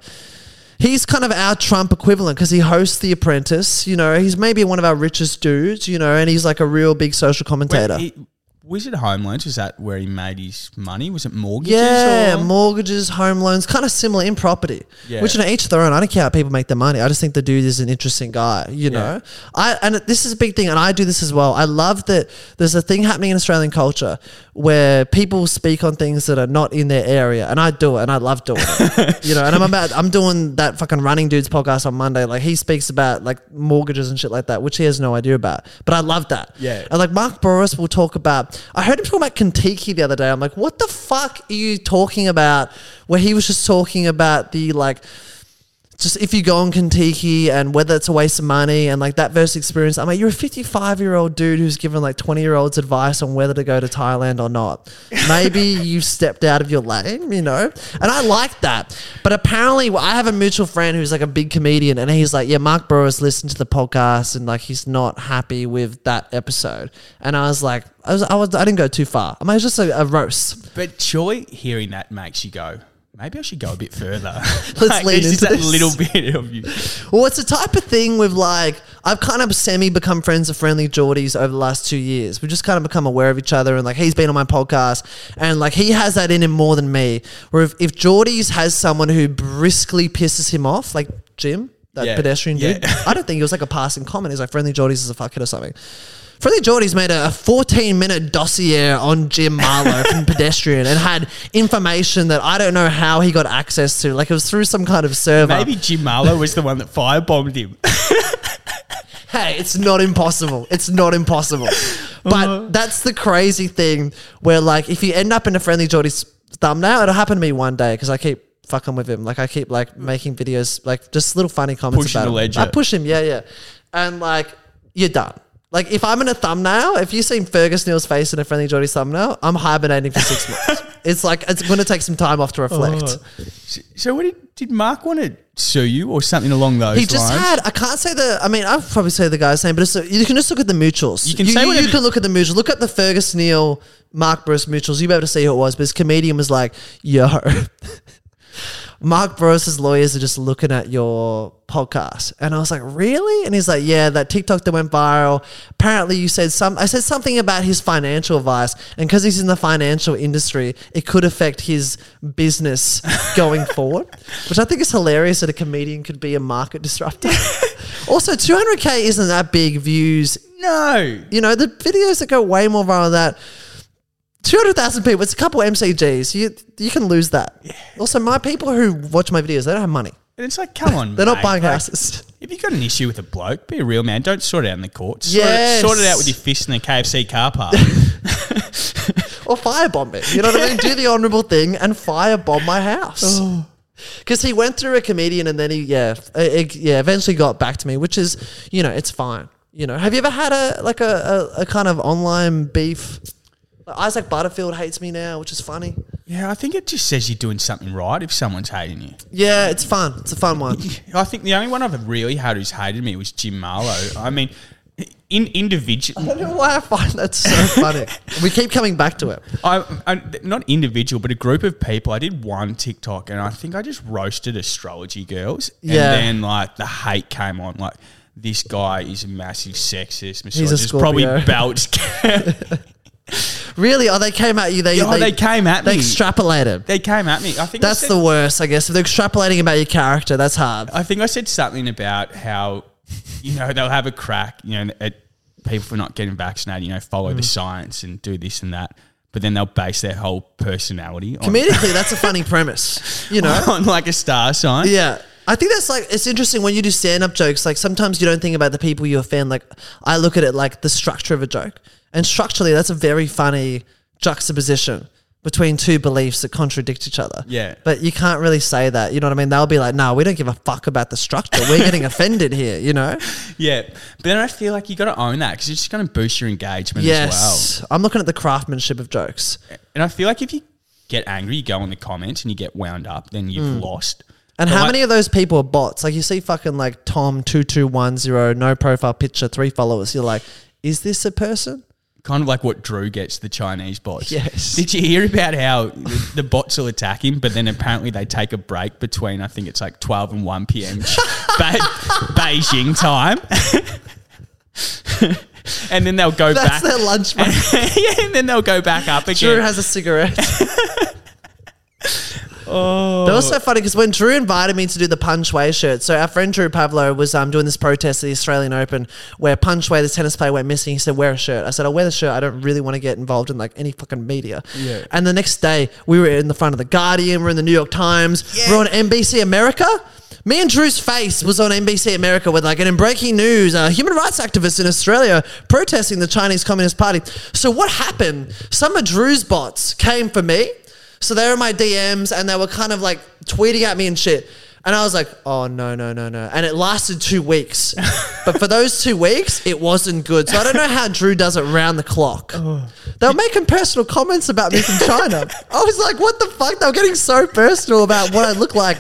He's kind of our Trump equivalent because he hosts The Apprentice. You know, he's maybe one of our richest dudes. You know, and he's like a real big social commentator. Wait, he- was it home loans? Was that where he made his money? Was it mortgages? Yeah, or? mortgages, home loans, kind of similar in property. Yeah. Which, you know, each their own. I don't care how people make their money. I just think the dude is an interesting guy. You know, I and this is a big thing, and I do this as well. I love that there's a thing happening in Australian culture where people speak on things that are not in their area, and I do it, and I love doing it. you know, and I'm about I'm doing that fucking running dudes podcast on Monday. Like he speaks about like mortgages and shit like that, which he has no idea about, but I love that. Yeah. And like Mark Bouris will talk about. I heard him talk about Contiki the other day. I'm like, what the fuck are you talking about? Where he was just talking about the like. Just if you go on Contiki and whether it's a waste of money and like that versus experience, I'm like, you're a 55 year old dude who's given like 20 year olds advice on whether to go to Thailand or not. Maybe you've stepped out of your lane, you know? And I like that. But apparently, well, I have a mutual friend who's like a big comedian and he's like, yeah, Mark Bouris listened to the podcast and like he's not happy with that episode. And I was like, I was, I was, I didn't go too far. I mean, it was just a, a roast. But joy hearing that makes you go, maybe I should go a bit further. Let's lean there's into that this. little bit of you. Well, it's a type of thing with like I've kind of semi become friends of Friendlyjordies over the last two years. We've just kind of become aware of each other, and like he's been on my podcast, and like he has that in him more than me. Where if, if Geordies has someone who briskly pisses him off, like Jim, that Yeah, pedestrian dude, yeah. I don't think it was like a passing comment. He's like Friendlyjordies is a fuckhead or something. Friendlyjordies made a 14 minute dossier on Jim Malo from Pedestrian and had information that I don't know how he got access to. Like it was through some kind of server. Maybe Jim Malo was the one that firebombed him. hey, it's not impossible. It's not impossible. But Uh-huh. that's the crazy thing where, like, if you end up in a Friendlyjordies thumbnail, it'll happen to me one day because I keep fucking with him. Like, I keep, like, making videos, like, just little funny comments Pushing about the him. I push him, yeah, yeah. And, like, you're done. Like, if I'm in a thumbnail, if you've seen Fergus Neal's face in a Friendlyjordies thumbnail, I'm hibernating for six months. It's like, it's going to take some time off to reflect. Oh. So, what did, did Mark want to sue you or something along those lines? He lines? just had. I can't say the. I mean, I'll probably say the guy's name, but it's, you can just look at the mutuals. You can say you, whatever you you- can look at the mutuals. Look at the Fergus Neal, Mark Bouris mutuals. You'll be able to see who it was. But his comedian was like, "Yo, Mark Bouris's lawyers are just looking at your podcast," and I was like, "Really?" And he's like, "Yeah, that TikTok that went viral. Apparently, you said some. I said something about his financial advice, and because he's in the financial industry, it could affect his business going forward, which I think is hilarious that a comedian could be a market disruptor." also, 200k isn't that big views. no. You know, the videos that go way more viral than that. 200,000 people, it's a couple MCGs. You you can lose that. Also, my people who watch my videos, they don't have money. And it's like, come on, They're not mate. buying Like, houses. If you've got an issue with a bloke, be a real man. Don't sort it out in the courts. Yes. Sort, it, sort it out with your fist in the KFC car park. Or firebomb it. You know what I mean? Do the honorable thing and firebomb my house. Oh. Because he went through a comedian and then he, yeah, it- yeah, eventually got back to me, which is, you know, it's fine. You know, have you ever had a like a, a, a kind of online beef? Like Isaac Butterfield hates me now, which is funny. yeah, I think it just says you're doing something right if someone's hating you. Yeah, it's fun. It's a fun one. I think the only one I've really had who's hated me was Jim Malo. I mean, in individual, I don't know why I find that so funny. We keep coming back to it. I, I not individual, but a group of people. I did one TikTok, and I think I just roasted astrology girls. Yeah. And then like the hate came on. Like this guy is a massive sexist, misogynist. He's a misogynist, probably Scorpio. belched. Really? Oh, they came at you. They oh, they, came at they me. extrapolated. they came at me. I think I That's said- the worst, I guess. If they're extrapolating about your character, that's hard. I think I said something about how, you know, they'll have a crack, you know, at people for not getting vaccinated, you know, follow the hmm. science and do this and that. But then they'll base their whole personality on, Comedically, that's a funny premise. You know? on like a star sign. Yeah. I think that's like it's interesting when you do stand up jokes. Like sometimes you don't think about the people you offend. Like I look at it like the structure of a joke, and structurally, that's a very funny juxtaposition between two beliefs that contradict each other. Yeah. but you can't really say that. You know what I mean? They'll be like, "No, we don't give a fuck about the structure. We're getting offended here." You know? Yeah. But then I feel like you got to own that because it's just going to boost your engagement as well. Yes. I'm looking at the craftsmanship of jokes. And I feel like if you get angry, you go in the comments and you get wound up, then you've lost. Mm. And But how like- many of those people are bots? Like you see fucking like Tom two two one zero, no profile picture, three followers. You're like, is this a person? Kind of like what Drew gets the Chinese bots. Yes. Did you hear about how the, the bots will attack him, but then apparently they take a break between I think it's like twelve and one p.m. Be- Beijing time, and then they'll go back. That's back. their lunch break. yeah, and then they'll go back up again. Drew has a cigarette. Oh, That was so funny because when Drew invited me to do the Peng Shuai shirt, so our friend Drew Pavlou was um, doing this protest at the Australian Open where Peng Shuai, this tennis player, went missing. He said, "Wear a shirt." I said, "I'll wear the shirt. I don't really want to get involved in like any fucking media." Yeah. And the next day, we were in the front of the Guardian. We're in the New York Times. We're on NBC America. Me and Drew's face was on NBC America with like, and in breaking news, uh, human rights activists in Australia protesting the Chinese Communist Party. So what happened? Some of Drew's bots came for me. So they were in my DMs and they were kind of like tweeting at me and shit. And I was like, oh, no, no, no, no. And it lasted two weeks. but for those two weeks, it wasn't good. So I don't know how Drew does it round the clock. They were making personal comments about me from China. I was like, what the fuck? They were getting so personal about what I look like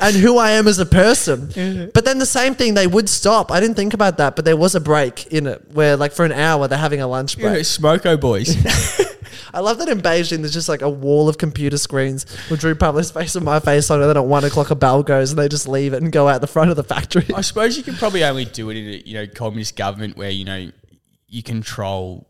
and who I am as a person. But then the same thing, they would stop. I didn't think about that, but there was a break in it where, like, for an hour, they're having a lunch break. Smoko boys. I love that in Beijing, there's just like a wall of computer screens with Drew Pavlou's face and my face on it. Then at one o'clock, a bell goes and they just leave it and go out the front of the factory. I suppose you can probably only do it in a you know communist government where you know you control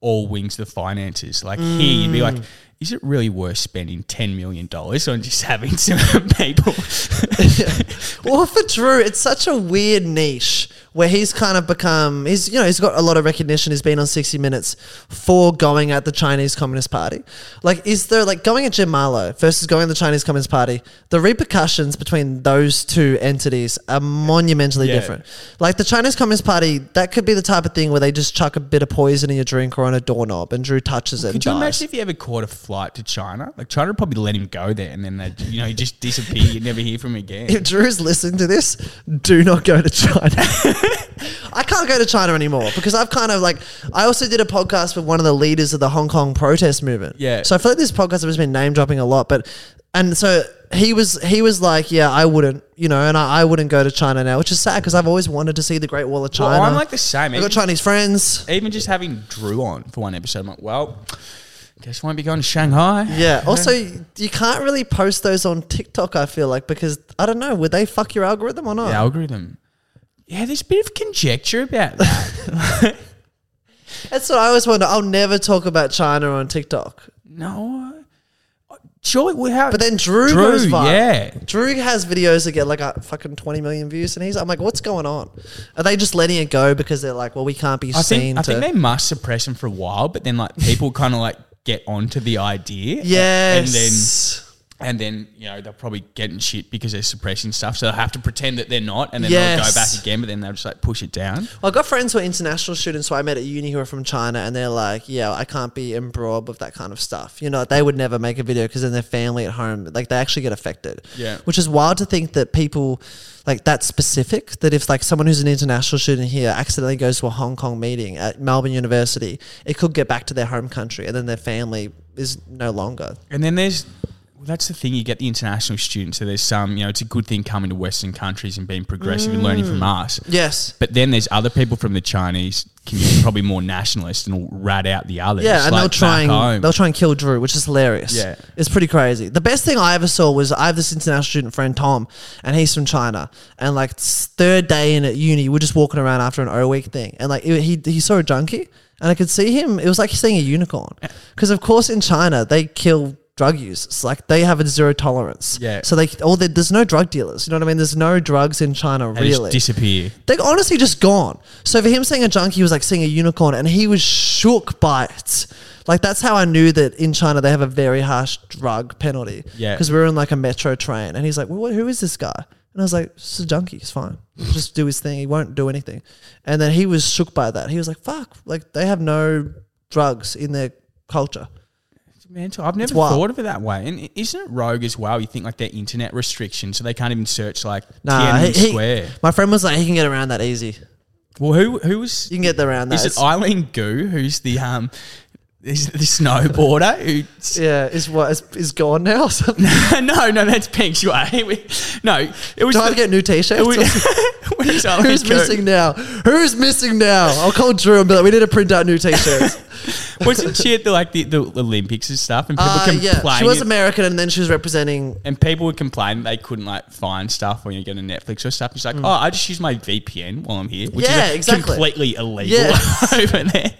all wings of the finances. Like here, you'd be like, mm. Is it really worth spending ten million dollars on just having some people? well, for Drew, it's such a weird niche where he's kind of become he's you know he's got a lot of recognition. He's been on sixty Minutes for going at the Chinese Communist Party. Like, is there like going at Jim Malo versus going at the Chinese Communist Party? The repercussions between those two entities are monumentally Yeah. different. Like the Chinese Communist Party, that could be the type of thing where they just chuck a bit of poison in your drink or on a doorknob, and Drew touches it. Could you dies. imagine if you ever caught a flight to China? Like China would probably let him go there, and then they, you know, he just disappear. You never hear from him again. if Drew's listening to this, do not go to China. I can't go to China anymore because I've kind of like I also did a podcast with one of the leaders of the Hong Kong protest movement. Yeah. So I feel like this podcast has been name dropping a lot, but and so he was he was like, yeah, I wouldn't, you know, and I, I wouldn't go to China now, which is sad because I've always wanted to see the Great Wall of China. Well, I'm like the same. I've got Chinese friends. even just having Drew on for one episode, I'm like, well, guess I won't be going to Shanghai. Yeah. Also, you can't really post those on TikTok. I feel like because I don't know, would they fuck your algorithm or not? The algorithm. Yeah, there's a bit of conjecture about that. That's what I always wonder. I'll never talk about China on TikTok. no, surely we have. But then Drew, Drew, goes viral. yeah. Drew has videos that get like a fucking 20 million views, and he's I'm like, what's going on? Are they just letting it go because they're like, well, we can't be I seen think I to? think they must suppress him for a while, but then like people kind of like get onto the idea. yes. and then and then you know they'll probably get in shit because they're suppressing stuff, so they'll have to pretend that they're not, and then they'll go back again, but then they'll just like push it down. Well, I've got friends who are international students who I met at uni who are from China, and they're like, yeah, I can't be embroiled with that kind of stuff. You know, they would never make a video because then their family at home, like, they actually get affected. Yeah. Which is wild to think that people, like, that specific, that if, like, someone who's an international student here accidentally goes to a Hong Kong meeting at Melbourne University, it could get back to their home country, and then their family is no longer. And then there's well, that's the thing. You get the international students, so there's some you know it's a good thing coming to Western countries and being progressive and learning from mm. us. Yes. But then there's other people from the Chinese community, probably more nationalist, and will rat out the others. Yeah, and like they'll try and home. they'll try and kill Drew, which is hilarious. Yeah. it's pretty crazy. The best thing I ever saw was I have this international student friend Tom, and he's from China. And like third day in at uni, we're just walking around after an O week thing, and like he he saw a junkie, and I could see him. It was like seeing a unicorn, because of course in China they kill. Drug users, like they have a zero tolerance. Yeah. So they, all the, there's no drug dealers. You know what I mean? There's no drugs in China, They just really disappear. they're honestly just gone. So for him seeing a junkie was like seeing a unicorn, and he was shook by it. Like that's how I knew that in China they have a very harsh drug penalty. Yeah. because we were in like a metro train, and he's like, "Well, what, who is this guy?" And I was like, "It's a junkie. He's fine. He'll just do his thing. He won't do anything." And then he was shook by that. He was like, "Fuck! Like they have no drugs in their culture." Mental. I've never thought of it that way. And isn't it rogue as well? You think like their internet restrictions, so they can't even search like Nah, Tiananmen he- he- Square. my friend was like, "He can get around that easy. Well, who who was? You can get around that." Is it Eileen Gu who's the um, is the snowboarder who? yeah, is what is, is gone now? or something? no, no, that's Peng Shuai. We- No, it was. Do I have to get new t-shirts? it was- when he's Eileen Who's missing now? Who's missing now? I'll call Drew and be like, we need to print out new t-shirts. Wasn't she at the like the, the Olympics and stuff? And people uh, complain. yeah, she was American and then she was representing. and people would complain they couldn't like find stuff when you go to Netflix or stuff. It's like, oh, I just use my VPN while I'm here, which Mm. Yeah, is exactly. completely illegal Yeah. over there.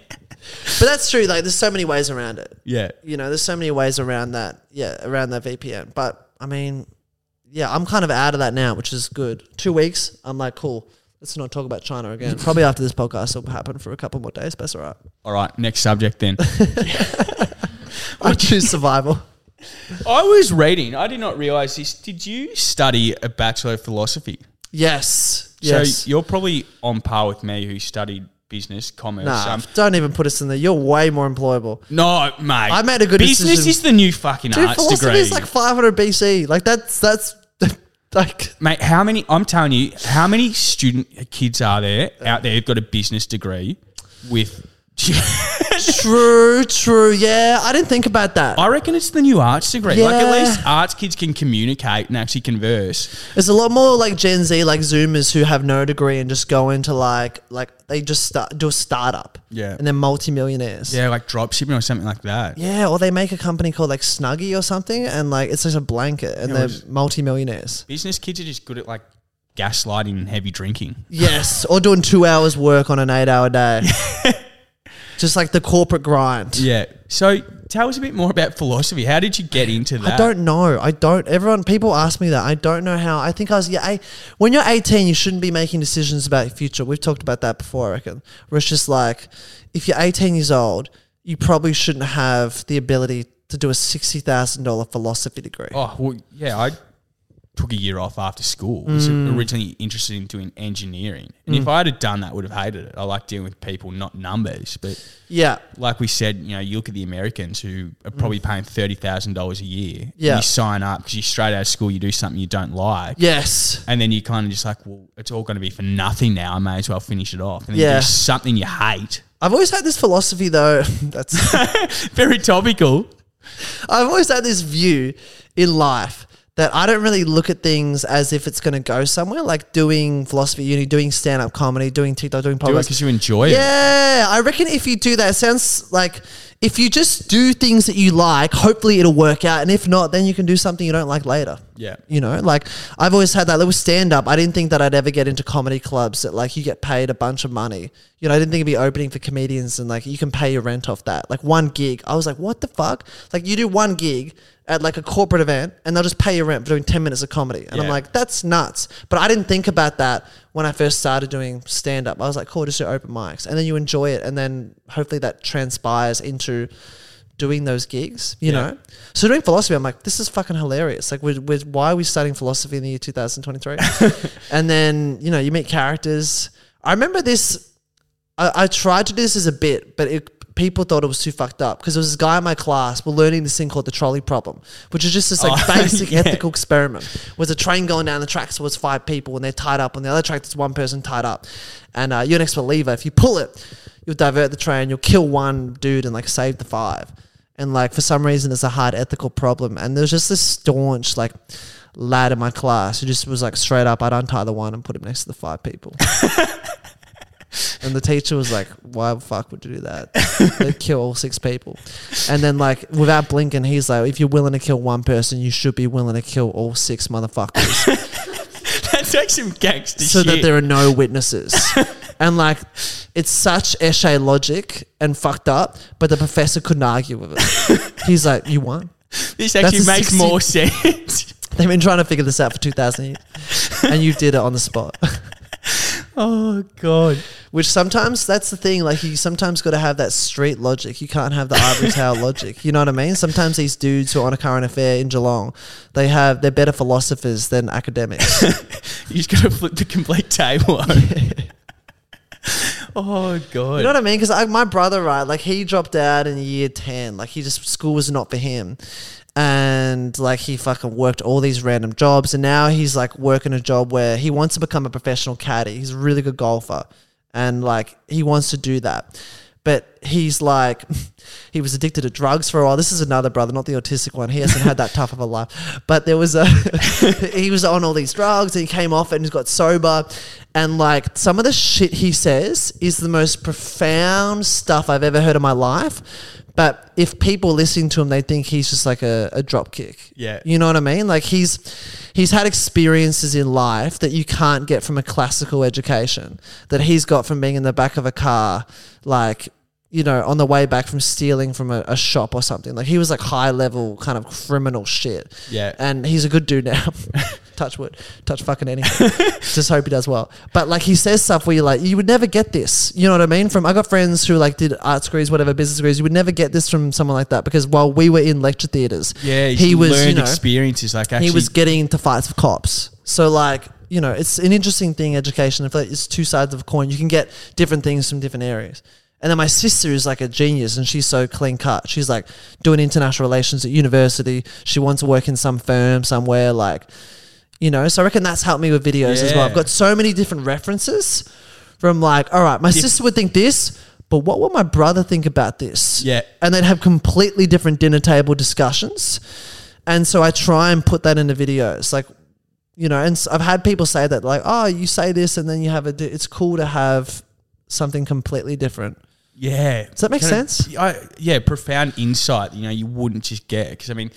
But that's true. Like, there's so many ways around it. Yeah. You know, there's so many ways around that. Yeah, around that VPN. But I mean, yeah, I'm kind of out of that now, which is good. Two weeks, I'm like, cool. Let's not talk about China again. Probably after this podcast, it'll happen for a couple more days. But that's all right. All right, next subject then. I choose survival. I was reading. I did not realize this. Did you study a bachelor of philosophy? Yes. Yes. So you're probably on par with me, who studied business, commerce. Nah, Um, don't even put us in there. You're way more employable. no, mate. I made a good business decision. is the new fucking Dude, arts philosophy degree. is like 500 BC. Like that's that's like Mate, how many? I'm telling you, how many student kids are there out there who've got a business degree with? true, true. Yeah, I didn't think about that. I reckon it's the new arts degree. Like at Yeah. least arts kids can communicate and actually converse. There's a lot more like Gen Z, like Zoomers who have no degree and just go into like like they just start do a startup. Yeah. and they're multimillionaires. Yeah, like drop shipping or something like that. Yeah, or they make a company called like Snuggie or something, and like it's just a blanket, and they're multimillionaires. Business kids are just good at like gaslighting and heavy drinking. Yes, or doing two hours work on an eight-hour day. just like the corporate grind. Yeah. So tell us a bit more about philosophy. How did you get into that? I don't know. I don't. Everyone, people ask me that. I don't know how. I think I was. Yeah. I, when you're 18, you shouldn't be making decisions about your future. We've talked about that before. I reckon. Where it's just like, if you're 18 years old, you probably shouldn't have the ability to do a sixty thousand dollar philosophy degree. Oh well, yeah. I took a year off after school. Was Mm. originally interested in doing engineering, and if I had done that, I would have hated it. I like dealing with people, not numbers. But Yeah. like we said, you know, you look at the Americans who are probably paying thirty thousand dollars a year. and Yeah. you sign up because you're straight out of school. You do something you don't like. Yes. And then you kind of just like, well, it's all going to be for nothing now. I may as well finish it off. And then Yeah. do something you hate. I've always had this philosophy though. That's Very topical. I've always had this view in life that I don't really look at things as if it's going to go somewhere, like doing philosophy uni, doing stand up comedy, doing TikTok, doing podcasts. because you enjoy it. Yeah, I reckon if you do that, it sounds like if you just do things that you like, hopefully it'll work out. And if not, then you can do something you don't like later. Yeah. You know, like I've always had that little stand up. I didn't think that I'd ever get into comedy clubs that like you get paid a bunch of money. You know, I didn't think it'd be opening for comedians and like you can pay your rent off that. Like one gig. I was like, what the fuck? Like you do one gig at like a corporate event and they'll just pay your rent for doing 10 minutes of comedy. And I'm like, that's nuts. But I didn't think about that when I first started doing stand up. I was like, cool, just do open mics. And then you enjoy it. And then hopefully that transpires into doing those gigs, you Yeah. know? So doing philosophy, I'm like, this is fucking hilarious. Like, we're, we're, why are we studying philosophy in the year 2023? and then, you know, you meet characters. I remember this, I, I tried to do this as a bit, but it, people thought it was too fucked up because there was this guy in my class, we're learning this thing called the trolley problem, which is just this like Oh, basic yeah. ethical experiment. Was a train going down the tracks towards five people and they're tied up. On the other track, there's one person tied up. And uh, you're an ex-believer. If you pull it, you'll divert the train, you'll kill one dude and like save the five. And like for some reason, it's a hard ethical problem. And there's just this staunch like lad in my class who just was like straight up, I'd untie the one and put him next to the five people. And the teacher was like, "Why the fuck would you do that? They'd kill all six people." And then, like, without blinking, he's like, "If you're willing to kill one person, you should be willing to kill all six motherfuckers, That takes some gangster so shit. that there are no witnesses." and like, it's such eshay logic and fucked up, but the professor couldn't argue with it. He's like, "You won." this actually a makes 60 more sense. They've been trying to figure this out for two thousand years, and you did it on the spot. oh god. Which sometimes that's the thing. Like you sometimes got to have that street logic. You can't have the ivory tower logic. You know what I mean? Sometimes these dudes who are on a current affair in Geelong, they have they're better philosophers than academics. You just gotta flip the complete table. oh god. you know what I mean? Because my brother, right? Like he dropped out in year ten. Like he just school was not for him. And like he fucking worked all these random jobs, and now he's like working a job where he wants to become a professional caddy. He's a really good golfer, and like he wants to do that. But he's like, he was addicted to drugs for a while. This is another brother, not the autistic one. He hasn't had that tough of a life. But there was a, he was on all these drugs and he came off and he's got sober. And like some of the shit he says is the most profound stuff I've ever heard in my life. But if people listening to him, they think he's just like a, a drop kick. Yeah. You know what I mean? Like he's he's had experiences in life that you can't get from a classical education that he's got from being in the back of a car, like you know, on the way back from stealing from a, a shop or something. Like he was like high level kind of criminal shit. Yeah. And he's a good dude now. touch wood. Touch fucking anything. Just hope he does well. But like he says stuff where you're like, you would never get this. You know what I mean? From I got friends who like did art degrees, whatever, business degrees. You would never get this from someone like that because while we were in lecture theaters, yeah, he was you know experiences like actually he was getting into fights with cops. So like, you know, it's an interesting thing, education. If it's two sides of a coin, you can get different things from different areas. And then my sister is like a genius and she's so clean cut. She's like doing international relations at university. She wants to work in some firm somewhere, like, you know. So I reckon that's helped me with videos as well. I've got so many different references from like, all right, my sister would think this, but what would my brother think about this? Yeah. And they'd have completely different dinner table discussions. And so I try and put that into videos. Like, you know, and I've had people say that, like, oh, you say this and then you have a, di- it's cool to have something completely different. Yeah. Does that make sense? I, yeah, profound insight. You know, you wouldn't just get because I mean,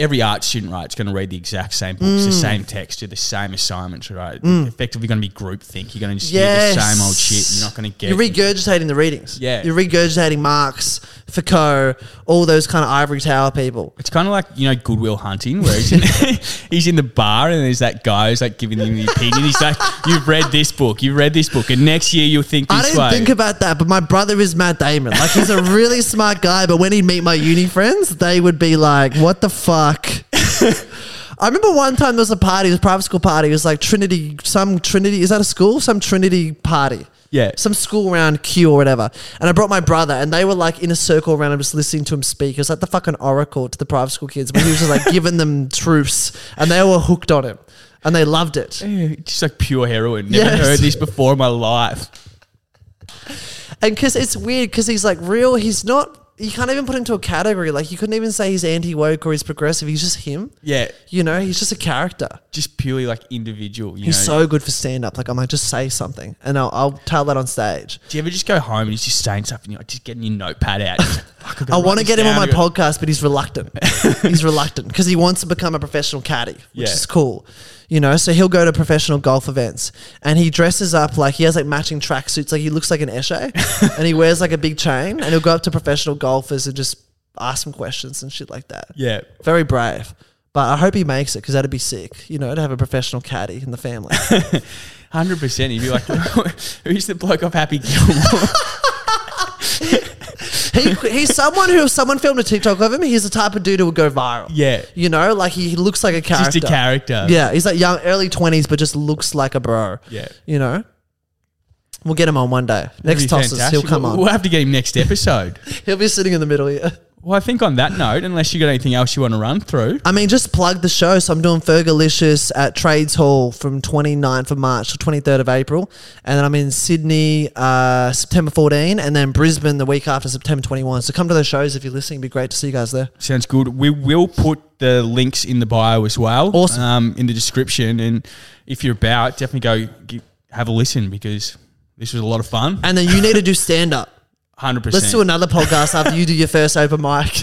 every art student, right, is going to read the exact same books, Mm. the same text, do the same assignments, right? Effectively, going to be groupthink. You're going to just hear the same old shit. You're not going to get. You're regurgitating the readings. Yeah. You're regurgitating Marx, Foucault, all those kind of ivory tower people. It's kind of like you know Good Will Hunting, where he's in, he's in the bar and there's that guy who's like giving him the opinion. He's like, "You've read this book, you've read this book, and next year you'll think this way. I this didn't way." think about that, but my brother is Matt Damon. Like he's a really smart guy, but when he'd meet my uni friends, they would be like, "What the fuck." I remember one time there was a party, it was a private school party. It was like Trinity, some Trinity. Is that a school? Some Trinity party. Yeah. Some school around Kew or whatever. And I brought my brother, and they were like in a circle around him, just listening to him speak. It was like the fucking oracle to the private school kids, but he was just like giving them truths, and they were hooked on him, and they loved it. Eh, just like pure heroin. Never Yes. heard this before in my life. And because it's weird, because he's like real, he's not. You can't even put him into a category. Like you couldn't even say he's anti woke or he's progressive. He's just him. Yeah, You know, he's just a character. just purely like individual. You He's know? so good for stand up. Like I might just say something, and I'll, I'll tell that on stage. Do you ever just go home and he's just saying stuff and you're like, just getting your notepad out? Like, I want to get him on my podcast, but he's reluctant. he's reluctant because he wants to become a professional caddy, which Yeah. is cool. You know, so he'll go to professional golf events and he dresses up like he has like matching tracksuits. Like he looks like an Eshay and he wears like a big chain and he'll go up to professional golfers and just ask them questions and shit like that. Yeah. Very brave. But I hope he makes it because that'd be sick, you know, to have a professional caddy in the family. Hundred percent. He'd be like, "Who's the bloke off Happy Gilmore?" He, he's someone who, if someone filmed a TikTok of him, he's the type of dude who would go viral. Yeah. You know, like he looks like a character. Just a character. Yeah, he's like young, early 20s, but just looks like a bro. Yeah. You know? We'll get him on one day. Next tosses, fantastic. he'll come We'll- on. We'll have to get him next episode. He'll be sitting in the middle here. Well, I think on that note, unless you got anything else you want to run through, I mean, just plug the show. So I'm doing Fergalicious at Trades Hall from 29th of March to 23rd of April. And then I'm in Sydney uh, September 14 and then Brisbane the week after September 21. So come to those shows if you're listening. It'd be great to see you guys there. sounds good. We will put the links in the bio as well. Awesome. Um, in the description, and if you're about, definitely go have a listen because this was a lot of fun. And then you need to do stand up. Hundred percent. Let's do another podcast after you do your first open mic.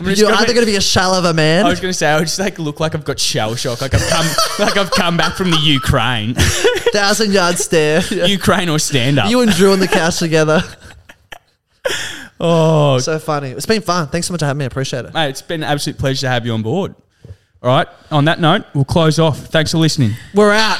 You're gonna either going to be a shell of a man. I was going to say I would just like look like I've got shell shock, like I've come, like I've come back from the Ukraine, thousand yard stare. Yeah. Ukraine or stand up. You and Drew on the couch together. oh, So funny. It's been fun. Thanks so much for having me. I appreciate it. mate, it's been an absolute pleasure to have you on board. All right. On that note, we'll close off. Thanks for listening. We're out.